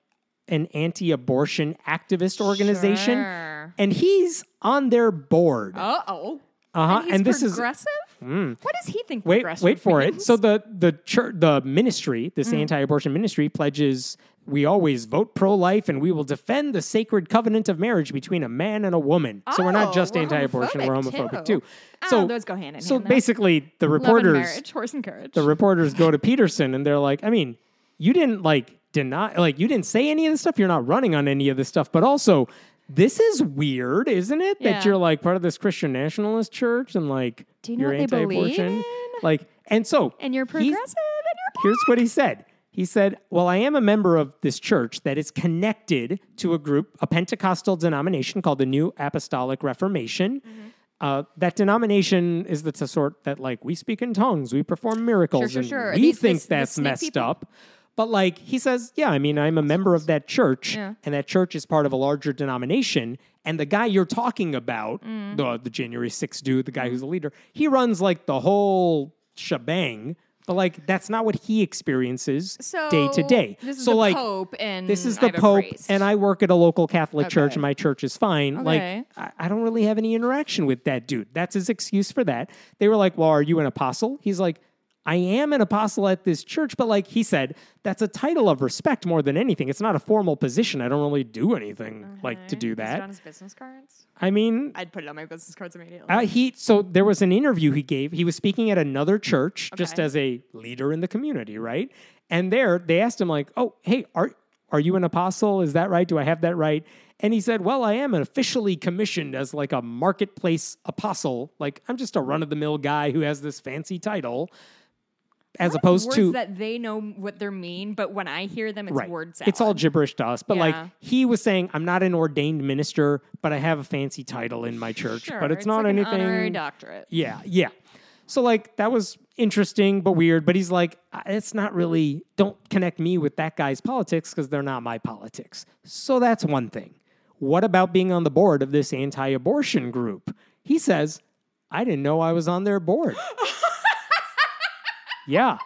an anti-abortion activist organization, Sure. and he's on their board. Uh oh. Uh-huh, And, and this is- progressive. What does he think? Wait, progressive wait for it. So the the church, the ministry, this Mm. anti-abortion ministry, pledges we always vote pro-life and we will defend the sacred covenant of marriage between a man and a woman. so we're not Oh, just we're anti-abortion; we're homophobic too. too. Oh, So those go hand in So hand, though. basically, the reporters, marriage, horse and courage. the reporters go to Peterson and they're like, I mean, you didn't like deny, like you didn't say any of this stuff. You're not running on any of this stuff, but also. This is weird, isn't it? Yeah. That you're like part of this Christian nationalist church and like Do you know you're what they believe anti-abortion. Like, and so and you're progressive and you're Here's what he said. He said, Well, I am a member of this church that is connected to a group, a Pentecostal denomination called the New Apostolic Reformation. Mm-hmm. Uh, that denomination is the sort that, like, we speak in tongues, we perform miracles, sure, and sure. we These- think this- that's messed people? up. But, like, he says, Yeah, I mean, I'm a member of that church, Yeah. and that church is part of a larger denomination. And the guy you're talking about, Mm. the, the January 6th dude, the guy who's the leader, he runs like the whole shebang But like that's not what he experiences So day to day. This is so the like Pope, and this is the a Pope, and I work at a local Catholic church, and my church is fine. Okay. Like, I, I don't really have any interaction with that dude. That's his excuse for that. They were like, Well, are you an apostle? He's like, I am an apostle at this church, but like he said, that's a title of respect more than anything. It's not a formal position. I don't really do anything like to do Is it that. on his business cards? I mean, I'd put it on my business cards immediately. uh, he so there was an interview he gave. He was speaking at another church, just as a leader in the community, right? And there they asked him like, "Oh, hey, are are you an apostle? Is that right? Do I have that right?" And he said, "Well, I am officially commissioned as like a marketplace apostle. Like I'm just a run of the mill guy who has this fancy title." As opposed words to that they know what they mean, but when I hear them, it's right. word salad. It's all gibberish to us. But like he was saying, I'm not an ordained minister, but I have a fancy title in my church. Sure, but it's, not like anything. An honorary doctorate. Yeah, yeah. So like that was interesting but weird. But he's like, it's not really. Don't connect me with that guy's politics because they're not my politics. So that's one thing. What about being on the board of this anti-abortion group? He says, I didn't know I was on their board. yeah.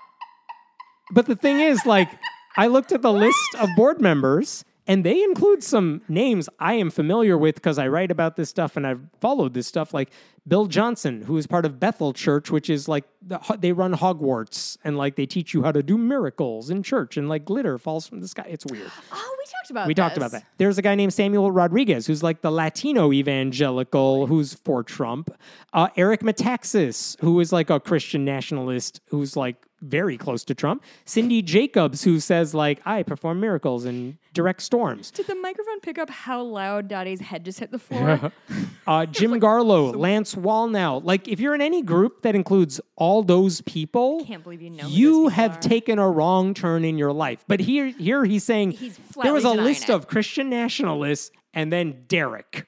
But the thing is, like, I looked at the list of board members, and they include some names I am familiar with because I write about this stuff and I've followed this stuff. Like Bill Johnson, who is part of Bethel Church, which is like the, they run Hogwarts and like they teach you how to do miracles in church, and like glitter falls from the sky. It's weird. Oh, we talked about We talked about that. There's a guy named Samuel Rodriguez who's like the Latino evangelical who's for Trump. Uh, Eric Metaxas, who is like a Christian nationalist who's like very close to Trump. Cindy Jacobs, who says like I perform miracles and direct storms. Did the microphone pick up how loud Dottie's head just hit the floor? Uh, Jim Garlow, Lance Wallnau. Like if you're in any group that includes all those people, Can't believe you know who you those have are. taken a wrong turn in your life. But here, here he's saying He's there was a list it. of Christian nationalists, and then Derek,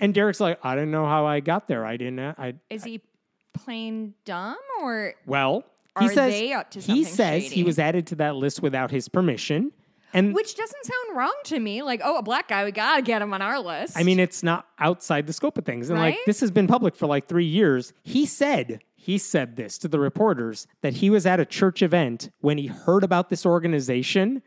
and Derek's like, I didn't know how I got there. I didn't. I Is he plain dumb or well, he Are says they up to he something says he was added to that list without his permission, and which doesn't sound wrong to me? Like, oh, a black guy, we gotta get him on our list. I mean, it's not outside the scope of things. And like this has been public for like three years. He said, he said this to the reporters that he was at a church event when he heard about this organization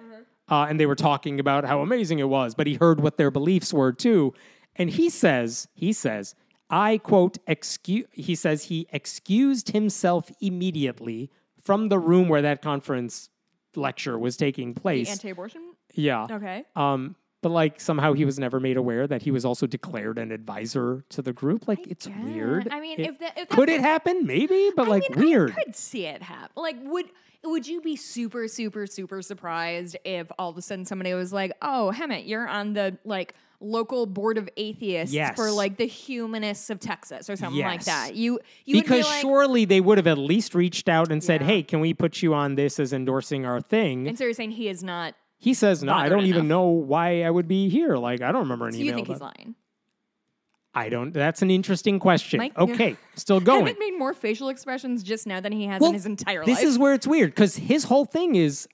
uh, and they were talking about how amazing it was, but he heard what their beliefs were too. And he says, he says, I quote, excuse, he says he excused himself immediately from the room where that conference lecture was taking the place. anti-abortion. yeah. Okay. Um, but like somehow he was never made aware that he was also declared an advisor to the group. Like it's Yeah, weird. I mean, It- if that, if that could it happen? Maybe, but I like mean, weird. I could see it happen. Like, would would you be super, super, super surprised if all of a sudden somebody was like, "Oh, Hemant, you're on the like local board of atheists Yes. for like the humanists of Texas or something like that"? You you would be because like, surely they would have at least reached out and said, Yeah. "Hey, can we put you on this as endorsing our thing?" and so you're saying he is not. he says, "No, I don't even know why I would be here. Like, I don't remember an So email." you think he's lying? I don't. That's an interesting question. Mike- okay, still going. Hemant made more facial expressions just now than he has Well, in his entire This life. This is where it's weird because his whole thing is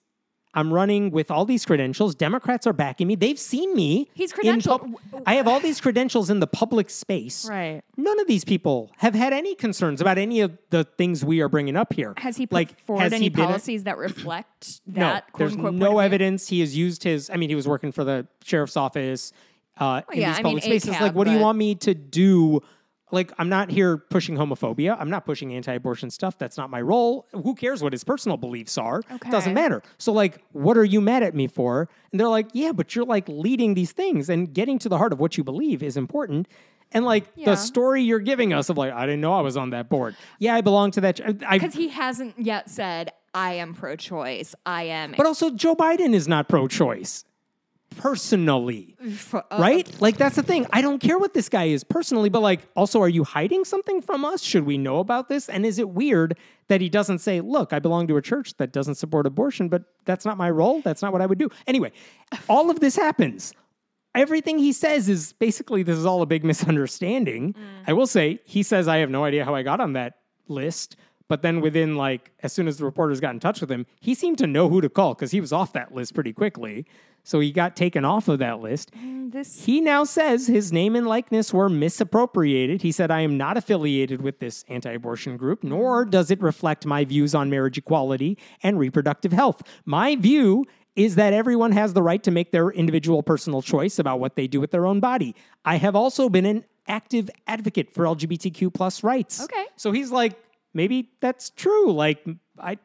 I'm running with all these credentials. Democrats are backing me. They've seen me. He's credentialed. I have all these credentials in the public space. right. None of these people have had any concerns about any of the things we are bringing up here. Has he put like forward has any he been a- policies that reflect no, that? quote there's unquote, no evidence. He has used his. I mean, he was working for the sheriff's office uh, in yeah, these I mean, public spaces. Like, ACAB, what do you want me to do? Like, I'm not here pushing homophobia. I'm not pushing anti-abortion stuff. That's not my role. Who cares what his personal beliefs are? Okay. Doesn't matter. So, like, what are you mad at me for? And they're like, yeah, but you're like leading these things, and getting to the heart of what you believe is important. And like Yeah. the story you're giving us of like, I didn't know I was on that board. Yeah, I belong to that. ch- Because he hasn't yet said, I am pro choice. I am. but also, Joe Biden is not pro-choice personally. F- uh, right? Like that's the thing. I don't care what this guy is personally, but like also are you hiding something from us? Should we know about this? And is it weird that he doesn't say, "Look, I belong to a church that doesn't support abortion, but that's not my role. That's not what I would do." Anyway, all of this happens. Everything he says is basically this is all a big misunderstanding. I will say he says I have no idea how I got on that list, But then within like as soon as the reporters got in touch with him, he seemed to know who to call because he was off that list pretty quickly. So he got taken off of that list. Mm, this He now says his name and likeness were misappropriated. He said, I am not affiliated with this anti abortion group, nor mm. does it reflect my views on marriage equality and reproductive health. My view is that everyone has the right to make their individual personal choice about what they do with their own body. I have also been an active advocate for LGBTQ plus rights. Okay. So he's like, maybe that's true. Like, I.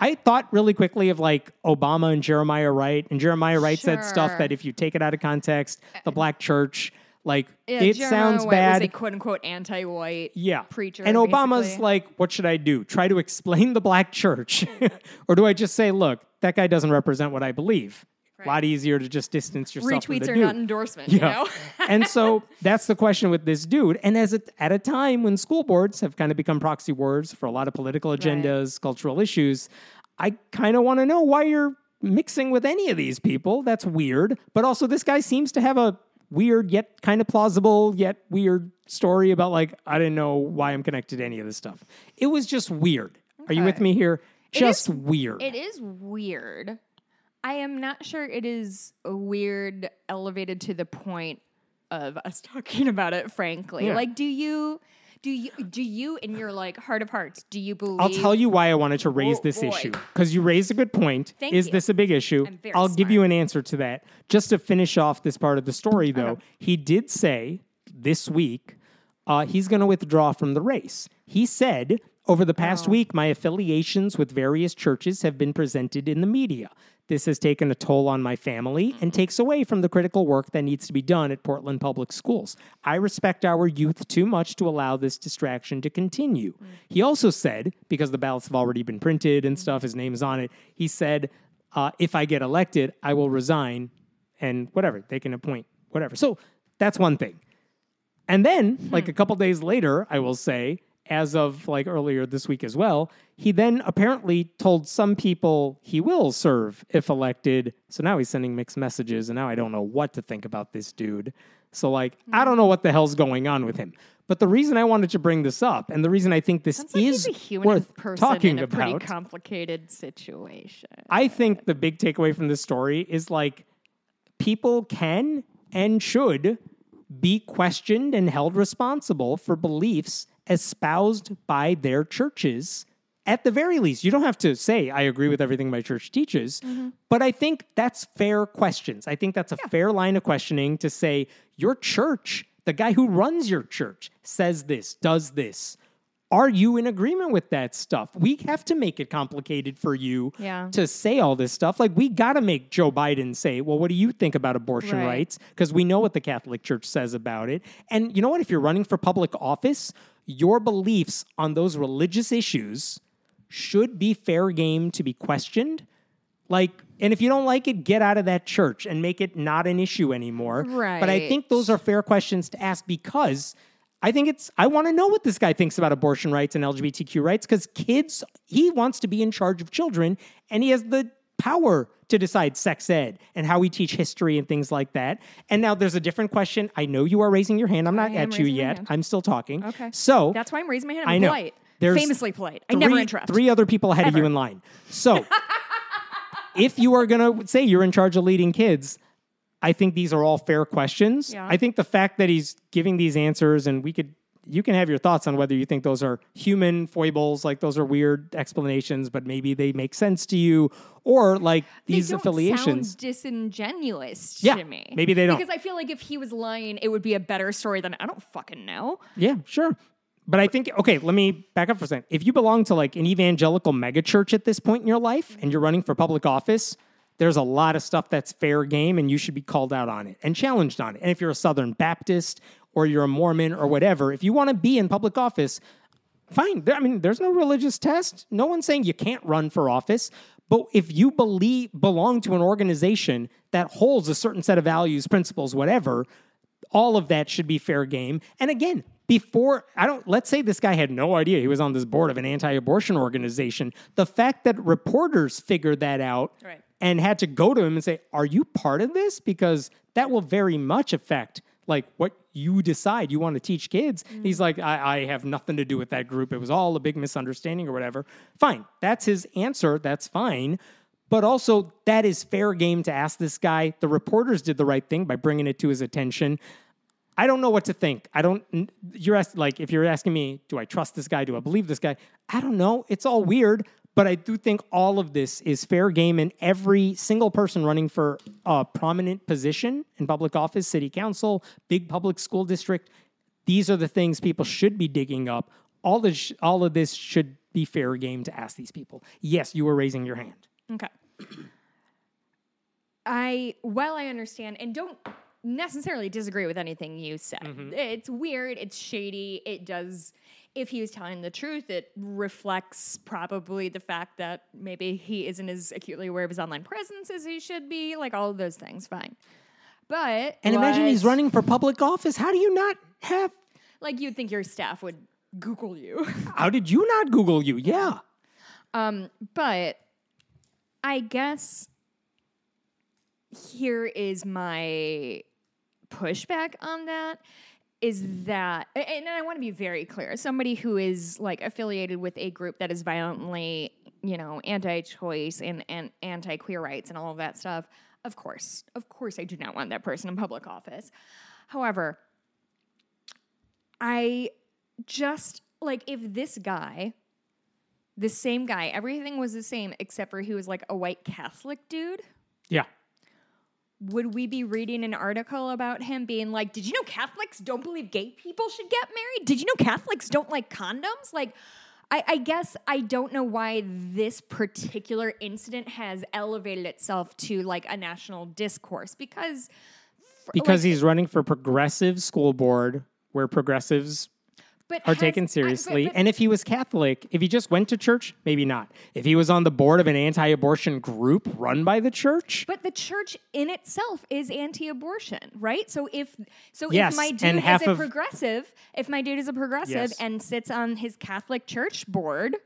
I thought really quickly of like Obama and Jeremiah Wright, and Jeremiah Wright said stuff that if you take it out of context, uh, the black church, like yeah, it Jeremiah sounds White bad. Was a quote unquote anti-white yeah. preacher. And Obama's basically. like, what should I do? Try to explain the black church? or do I just say, look, that guy doesn't represent what I believe? A lot easier to just distance yourself from retweets are dude. not endorsement. You know. and so that's the question with this dude. And as it, at a time when school boards have kind of become proxy words for a lot of political agendas, cultural issues, I kind of want to know why you're mixing with any of these people. That's weird. But also, this guy seems to have a weird yet kind of plausible yet weird story about like I didn't know why I'm connected to any of this stuff. It was just weird. Are you with me here? Just weird. It is weird. I am not sure it is weird elevated to the point of us talking about it frankly. Yeah. Like do you do you do you in your like heart of hearts do you believe I'll tell you why I wanted to raise Oh, this boy. issue because you raised a good point. Thank Is you. this a big issue? I'll give you an answer to that. Just to finish off this part of the story, though, he did say this week uh, he's going to withdraw from the race. He said, over the past Oh. week, my affiliations with various churches have been presented in the media. This has taken a toll on my family and mm-hmm. takes away from the critical work that needs to be done at Portland Public Schools. I respect our youth too much to allow this distraction to continue. Mm. He also said, because the ballots have already been printed and mm-hmm. stuff, his name is on it, he said, uh, if I get elected, I will resign and whatever, they can appoint whatever. So that's one thing. And then, like hmm. a couple days later, I will say, as of like earlier this week as well, he then apparently told some people he will serve if elected. So now he's sending mixed messages, and now I don't know what to think about this dude. So, like, I don't know what the hell's going on with him. But the reason I wanted to bring this up, and the reason I think this like is he's a human worth person talking in a pretty about, complicated situation. I think the big takeaway from this story is like people can and should be questioned and held responsible for beliefs espoused by their churches. At the very least, you don't have to say, I agree with everything my church teaches, mm-hmm. but I think that's fair questions. I think that's a fair line of questioning to say, your church, the guy who runs your church, says this, does this. Are you in agreement with that stuff? We have to make it complicated for you Yeah. to say all this stuff. Like, we got to make Joe Biden say, well, what do you think about abortion Right. rights? Because we know what the Catholic Church says about it. And you know what? If you're running for public office, your beliefs on those religious issues should be fair game to be questioned. Like, and if you don't like it, get out of that church and make it not an issue anymore. Right. But I think those are fair questions to ask because I think it's, I want to know what this guy thinks about abortion rights and LGBTQ rights because kids, he wants to be in charge of children and he has the power to decide sex ed and how we teach history and things like that. And now there's a different question. I know you are raising your hand. I'm not at you yet. I'm still talking. Okay. So That's why I'm raising my hand. I'm I know. polite. There's Famously polite. I never interrupt. Three other people ahead of you in line. So, if you are going to say you're in charge of leading kids, I think these are all fair questions. Yeah. I think the fact that he's giving these answers, and we could, you can have your thoughts on whether you think those are human foibles, like those are weird explanations, but maybe they make sense to you, or like these affiliations. sound disingenuous Yeah, to me. maybe they don't. Because I feel like if he was lying, it would be a better story than I don't fucking know. Yeah, sure. But I think, okay, let me back up for a second. If you belong to like an evangelical megachurch at this point in your life and you're running for public office, there's a lot of stuff that's fair game and you should be called out on it and challenged on it. And if you're a Southern Baptist or you're a Mormon or whatever, if you want to be in public office, fine. There, I mean, there's no religious test. No one's saying you can't run for office. But if you believe belong to an organization that holds a certain set of values, principles, whatever, all of that should be fair game. And again, before I don't let's say this guy had no idea he was on this board of an anti-abortion organization. The fact that reporters figured that out Right. and had to go to him and say, "Are you part of this?" because that will very much affect like what you decide you want to teach kids. Mm-hmm. He's like, I, I have nothing to do with that group. It was all a big misunderstanding or whatever. Fine. That's his answer. That's fine. But also, that is fair game to ask this guy. The reporters did the right thing by bringing it to his attention. I don't know what to think. I don't. You're ask, like, if you're asking me, do I trust this guy? Do I believe this guy? I don't know. It's all weird, but I do think all of this is fair game, and every single person running for a prominent position in public office, city council, big public school district, these are the things people should be digging up. All all of this should be fair game to ask these people. Yes, you were raising your hand. Okay. I, while I understand and don't necessarily disagree with anything you said, mm-hmm. it's weird, it's shady, it does. If he was telling the truth, it reflects probably the fact that maybe he isn't as acutely aware of his online presence as he should be. Like all of those things, fine. But And imagine he's running for public office. How do you not have? like you'd think your staff would Google you. How did you not Google you? Yeah. Um, but I guess here is my pushback on that is that and I want to be very clear. Somebody who is like affiliated with a group that is violently, you know, anti-choice and, and anti-queer rights and all of that stuff, of course, of course I do not want that person in public office. However, I just like if this guy the same guy. Everything was the same except for he was like a white Catholic dude. Yeah. Would we be reading an article about him being like, Did you know Catholics don't believe gay people should get married? Did you know Catholics don't like condoms? Like, I, I guess I don't know why this particular incident has elevated itself to like a national discourse because Because like, he's running for progressive school board where progressives but are has- taken I- but- seriously. but- and if he was Catholic, if he just went to church, maybe not. If he was on the board of an anti abortion group run by the church, But the church in itself is anti-abortion, right? So if so, Yes, if my dude is a of- progressive, if my dude is a progressive Yes. and sits on his Catholic church board,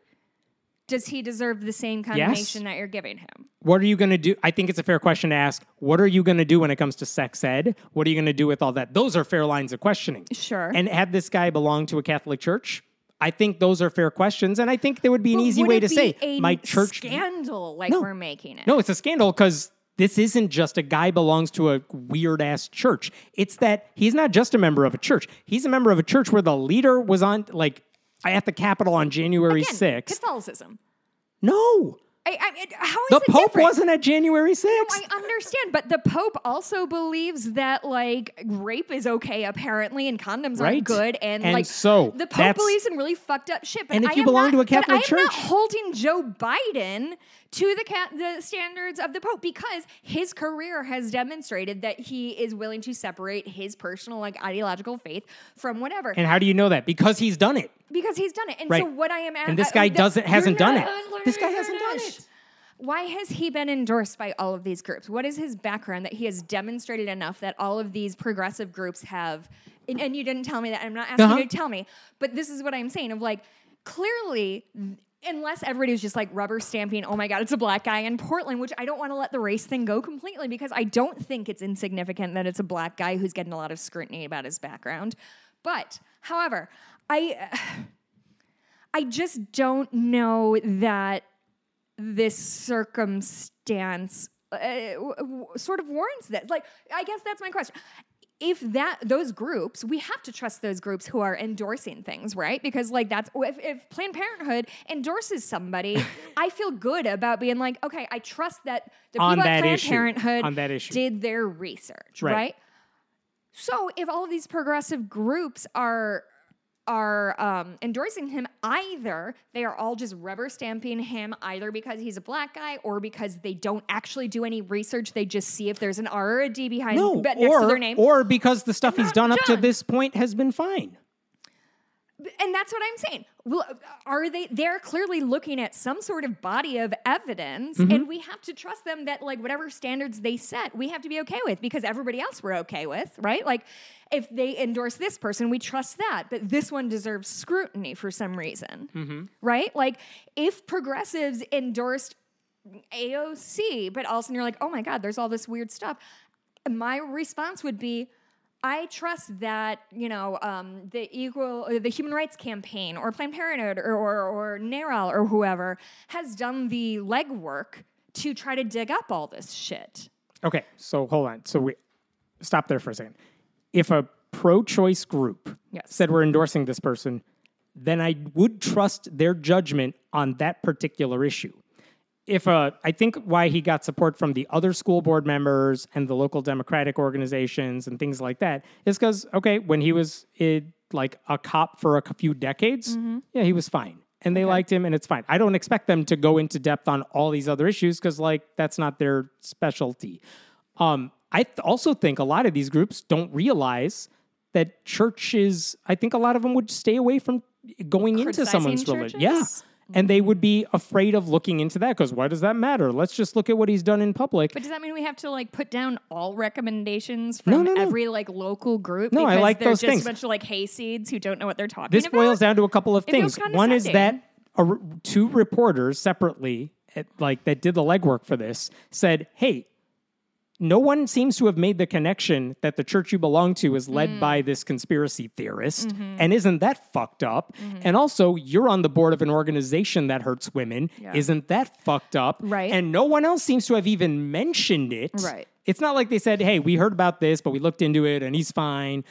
does he deserve the same condemnation that you're giving him? what are you going to do? I think it's a fair question to ask. What are you going to do when it comes to sex ed? What are you going to do with all that? Those are fair lines of questioning. Sure. And had this guy belonged to a Catholic church? I think those are fair questions. And I think there would be an But easy way to say, a my church. scandal like No. we're making it. No, it's a scandal because this isn't just a guy belongs to a weird ass church. It's that he's not just a member of a church. He's a member of a church where the leader was on like at the Capitol on January Again, sixth. Catholicism. No, I, I, it- how is the Pope different? wasn't at January sixth. I understand, but the Pope also believes that like rape is okay apparently, and condoms Right. aren't good, and, And like so, the Pope believes in really fucked up shit. But And if I you belong not, to a Catholic I am not church- holding Joe Biden to the ca- the standards of the Pope because his career has demonstrated that he is willing to separate his personal like ideological faith from whatever and how do you know that? Because he's done it. Because he's done it. And Right. so what I am at, And this guy doesn't- hasn't done it. This guy hasn't done it. Why has he been endorsed by all of these groups? What is his background that he has demonstrated enough that all of these progressive groups have? And, and you didn't tell me that. I'm not asking Uh-huh. you to tell me, but this is what I'm saying. Of like, clearly, unless everybody was just like rubber stamping, oh my god, it's a black guy in Portland, which I don't want to let the race thing go completely because I don't think it's insignificant that it's a black guy who's getting a lot of scrutiny about his background. But, however, I. I just don't know that this circumstance uh, sort of warrants this. Like, I guess that's my question. If that those groups, we have to trust those groups who are endorsing things, right? Because like that's if, if Planned Parenthood endorses somebody, I feel good about being like, okay, I trust that the On people at Planned issue. Parenthood On that issue. did their research, Right. right? So if all of these progressive groups are are um, endorsing him, either they are all just rubber stamping him, either because he's a black guy or because they don't actually do any research. They just see if there's an R or a D behind No, be- next to or their name, or because the stuff he's not done up to this point has been fine. And that's what I'm saying. Well, are they? They're clearly looking at some sort of body of evidence, Mm-hmm. and we have to trust them that like whatever standards they set, we have to be okay with because everybody else we're okay with, right? Like if they endorse this person, we trust that, but this one deserves scrutiny for some reason, Mm-hmm. right? Like if progressives endorsed AOC, but all of a sudden you're like, oh my god, there's all this weird stuff. My response would be. I trust that you know um, the equal, uh, the Human Rights Campaign, or Planned Parenthood, or or, or NARAL, or whoever has done the legwork to try to dig up all this shit. Okay, so hold on. So we stop there for a second. If a pro-choice group Yes. said we're endorsing this person, then I would trust their judgment on that particular issue. If uh, I think why he got support from the other school board members and the local democratic organizations and things like that is because okay, when he was in, like a cop for a few decades, yeah, he was fine, and they liked him, and it's fine. I don't expect them to go into depth on all these other issues because like that's not their specialty. Um, I th- also think a lot of these groups don't realize that churches. I think a lot of them would stay away from going into someone's religion. Yeah. And they would be afraid of looking into that because why does that matter? Let's just look at what he's done in public. But does that mean we have to like put down all recommendations from No, no, no. every like local group? No, I like they're those just things. a bunch of like hayseeds who don't know what they're talking this about. This boils down to a couple of It things. One is that a two reporters separately, at, like that did the legwork for this, said, "Hey, no one seems to have made the connection that the church you belong to is Mm. led by this conspiracy theorist, Mm-hmm. and isn't that fucked up? And also, you're on the board of an organization that hurts women, Yeah. isn't that fucked up? Right. And no one else seems to have even mentioned it. Right. It's not like they said, "Hey, we heard about this, but we looked into it, and he's fine."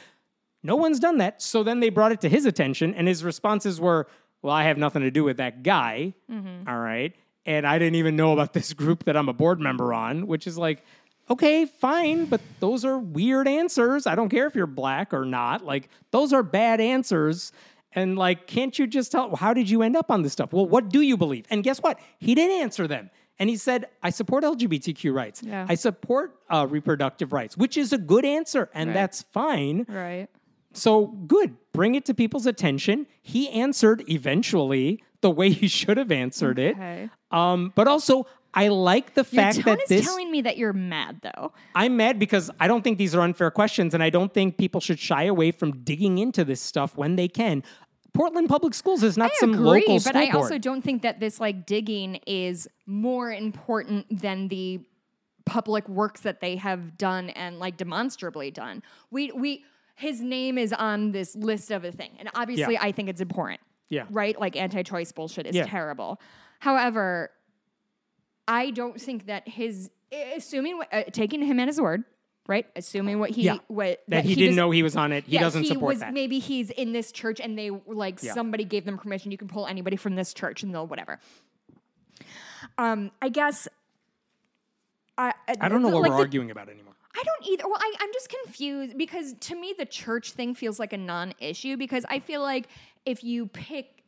No one's done that. So then they brought it to his attention, and his responses were, Well, I have nothing to do with that guy. Mm-hmm. All right. And I didn't even know about this group that I'm a board member on, which is like, okay, fine, but those are weird answers. I don't care if you're black or not. Like, those are bad answers. And like, can't you just tell, how did you end up on this stuff? Well, what do you believe? And guess what? He didn't answer them. And he said, I support LGBTQ rights. Yeah. I support uh, reproductive rights, which is a good answer. And Right. that's fine. right. So good. Bring it to people's attention. He answered eventually the way he should have answered Okay. it. Um, but also, I like the fact Your tone that is this. telling me that you're mad though. I'm mad because I don't think these are unfair questions, and I don't think people should shy away from digging into this stuff when they can. Portland Public Schools is not I some agree, local but I board. also don't think that this like digging is more important than the public works that they have done and like demonstrably done. We we his name is on this list of a thing, and obviously Yeah. I think it's important. Yeah. Right, like anti-choice bullshit is Yeah. terrible. However, I don't think that his assuming uh, taking him at his word, right? Assuming what he Yeah. what that, he, didn't just- know he was on it. He yeah, doesn't he support was, that. Maybe he's in this church and they like Yeah. somebody gave them permission. You can pull anybody from this church and they'll whatever. Um, I guess. I I don't know what like we're the- arguing about anymore. I don't either. Well, I, I'm just confused because to me the church thing feels like a non-issue because I feel like if you pick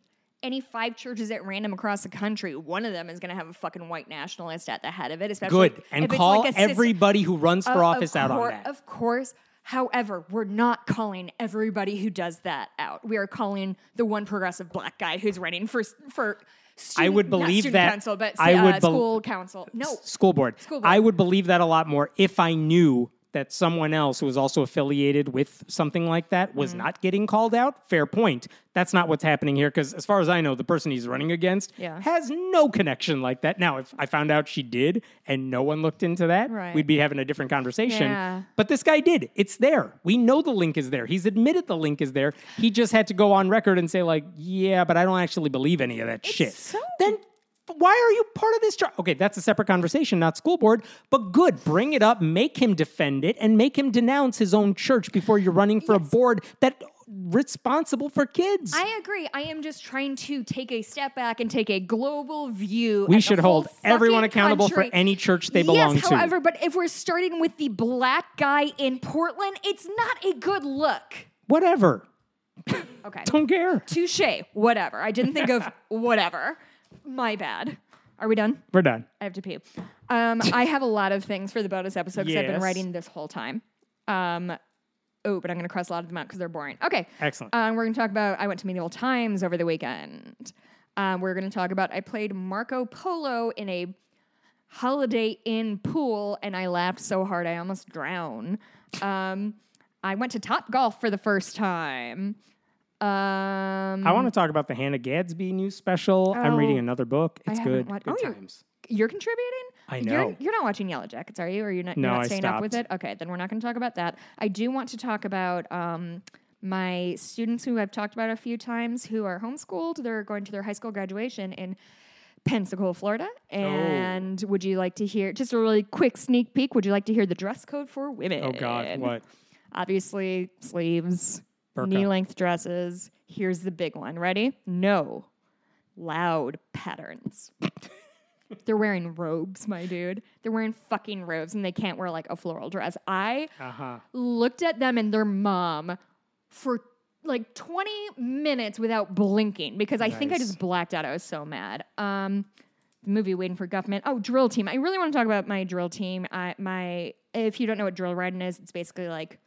any five churches at random across the country, one of them is going to have a fucking white nationalist at the head of it. Especially Good. And if it's call like everybody who runs for of- of office out on that. Of course. However, we're not calling everybody who does that out. We are calling the one progressive black guy who's running for for. Student, I would believe that- council, but I uh, would bel- school council. No, school board. School board. I would believe that a lot more if I knew that someone else who was also affiliated with something like that was Mm-hmm. not getting called out. Fair point. That's not what's happening here because, as far as I know, the person he's running against Yeah. has no connection like that. Now, if I found out she did and no one looked into that, Right. we'd be having a different conversation. Yeah. But this guy did. It's there. We know the link is there. He's admitted the link is there. He just had to go on record and say, like, yeah, but I don't actually believe any of that shit. so- then why are you part of this? Char- okay, that's a separate conversation, not school board. But good, bring it up, make him defend it, and make him denounce his own church before you're running for a board that responsible for kids. I agree. I am just trying to take a step back and take a global view. we should hold everyone accountable country. for any church they belong yes, to. however, but if we're starting with the black guy in Portland, it's not a good look. Whatever. Okay. Don't care. Touche. Whatever. I didn't think of whatever. My bad. Are we done? We're done. I have to pee. Um, I have a lot of things for the bonus episode because I've been Yes. writing this whole time. Um, oh, but I'm going to cross a lot of them out because they're boring. Okay. Excellent. Um, we're going to talk about I went to medieval times over the weekend. Um, we're going to talk about I played Marco Polo in a Holiday Inn pool and I laughed so hard I almost drowned. Um, I went to Topgolf for the first time. Um, I want to talk about the Hannah Gadsby news special. I'm Oh, reading another book. It's good. watched- Good oh, you're- times. you're contributing? I You're, know. you're not watching Yellowjackets, are you? Or you're not, No, you're not staying up with it? Okay, then we're not going to talk about that. I do want to talk about um, my students who I've talked about a few times who are homeschooled. They're going to their high school graduation in Pensacola, Florida. Oh. And would you like to hear just a really quick sneak peek? Would you like to hear the dress code for women? Oh God, what? Obviously, sleeves, Burqa. knee length dresses. Here's the big one. Ready? No. Loud patterns. They're wearing robes, my dude. They're wearing fucking robes and they can't wear like a floral dress. I Uh huh. looked at them and their mom for like 20 minutes without blinking because I think I just blacked out. I was so mad. Um, the movie Waiting for Guffman. Oh, drill team. I really want to talk about my drill team. I, my if you don't know what drill riding is, it's basically like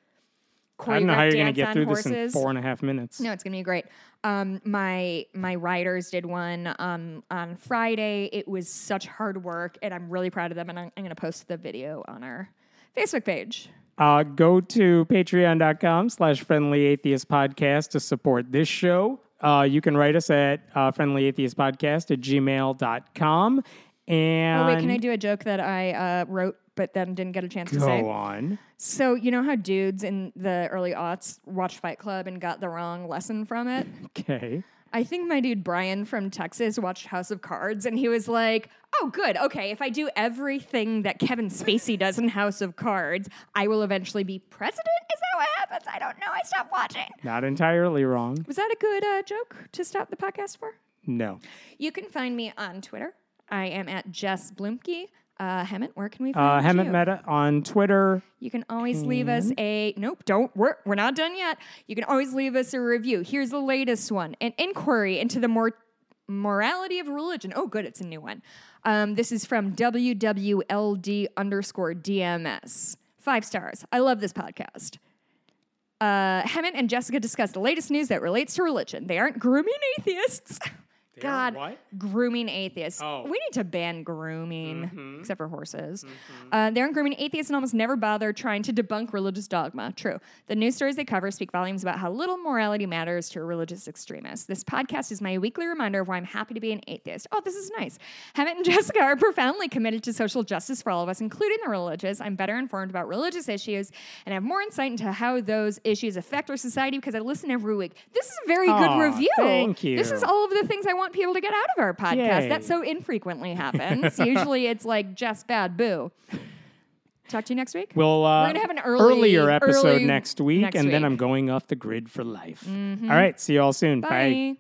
I don't know how you're gonna get through horses. this in four and a half minutes. No, it's gonna be great. Um, my my riders did one um, on Friday. It was such hard work, and I'm really proud of them. And I'm, I'm gonna post the video on our Facebook page. Uh, go to patreon.com slash friendly atheist podcast to support this show. Uh, you can write us at uh, friendly atheist podcast at gmail.com. And Oh wait, can I do a joke that I uh, wrote but then didn't get a chance to say? go on? So you know how dudes in the early aughts watched Fight Club and got the wrong lesson from it? Okay. I think my dude Bryan from Texas watched House of Cards and he was like, "Oh, good. Okay, if I do everything that Kevin Spacey does in House of Cards, I will eventually be president." Is that what happens? I don't know. I stopped watching. Not entirely wrong. Was that a good uh, joke to stop the podcast for? No. You can find me on Twitter. I am at Jess Bluemke. Uh, Hemant, where can we Uh, find Hemant you? Mehta on Twitter. You can always leave us a nope. Don't we're we're not done yet. You can always leave us a review. Here's the latest one: an inquiry into the more morality of religion. Oh, good, it's a new one. Um, this is from WWLD underscore DMS. Five stars. I love this podcast. Uh, Hemant and Jessica discuss the latest news that relates to religion. They aren't grooming atheists. God, what? grooming atheists. Oh. We need to ban grooming, Mhm. except for horses. Mm-hmm. Uh, they aren't grooming atheists and almost never bother trying to debunk religious dogma. True. The news stories they cover speak volumes about how little morality matters to a religious extremist. This podcast is my weekly reminder of why I'm happy to be an atheist. Oh, this is nice. Hemant and Jessica are profoundly committed to social justice for all of us, including the religious. I'm better informed about religious issues and have more insight into how those issues affect our society because I listen every week. This is a very Aw, good review. thank you. This is all of the things I want people to get out of our podcast. Yay. That so infrequently happens. Usually it's like just bad boo. Talk to you next week. We'll uh, We're gonna have an early- earlier episode early next week, next and then. I'm going off the grid for life. All right, see you all soon. Bye.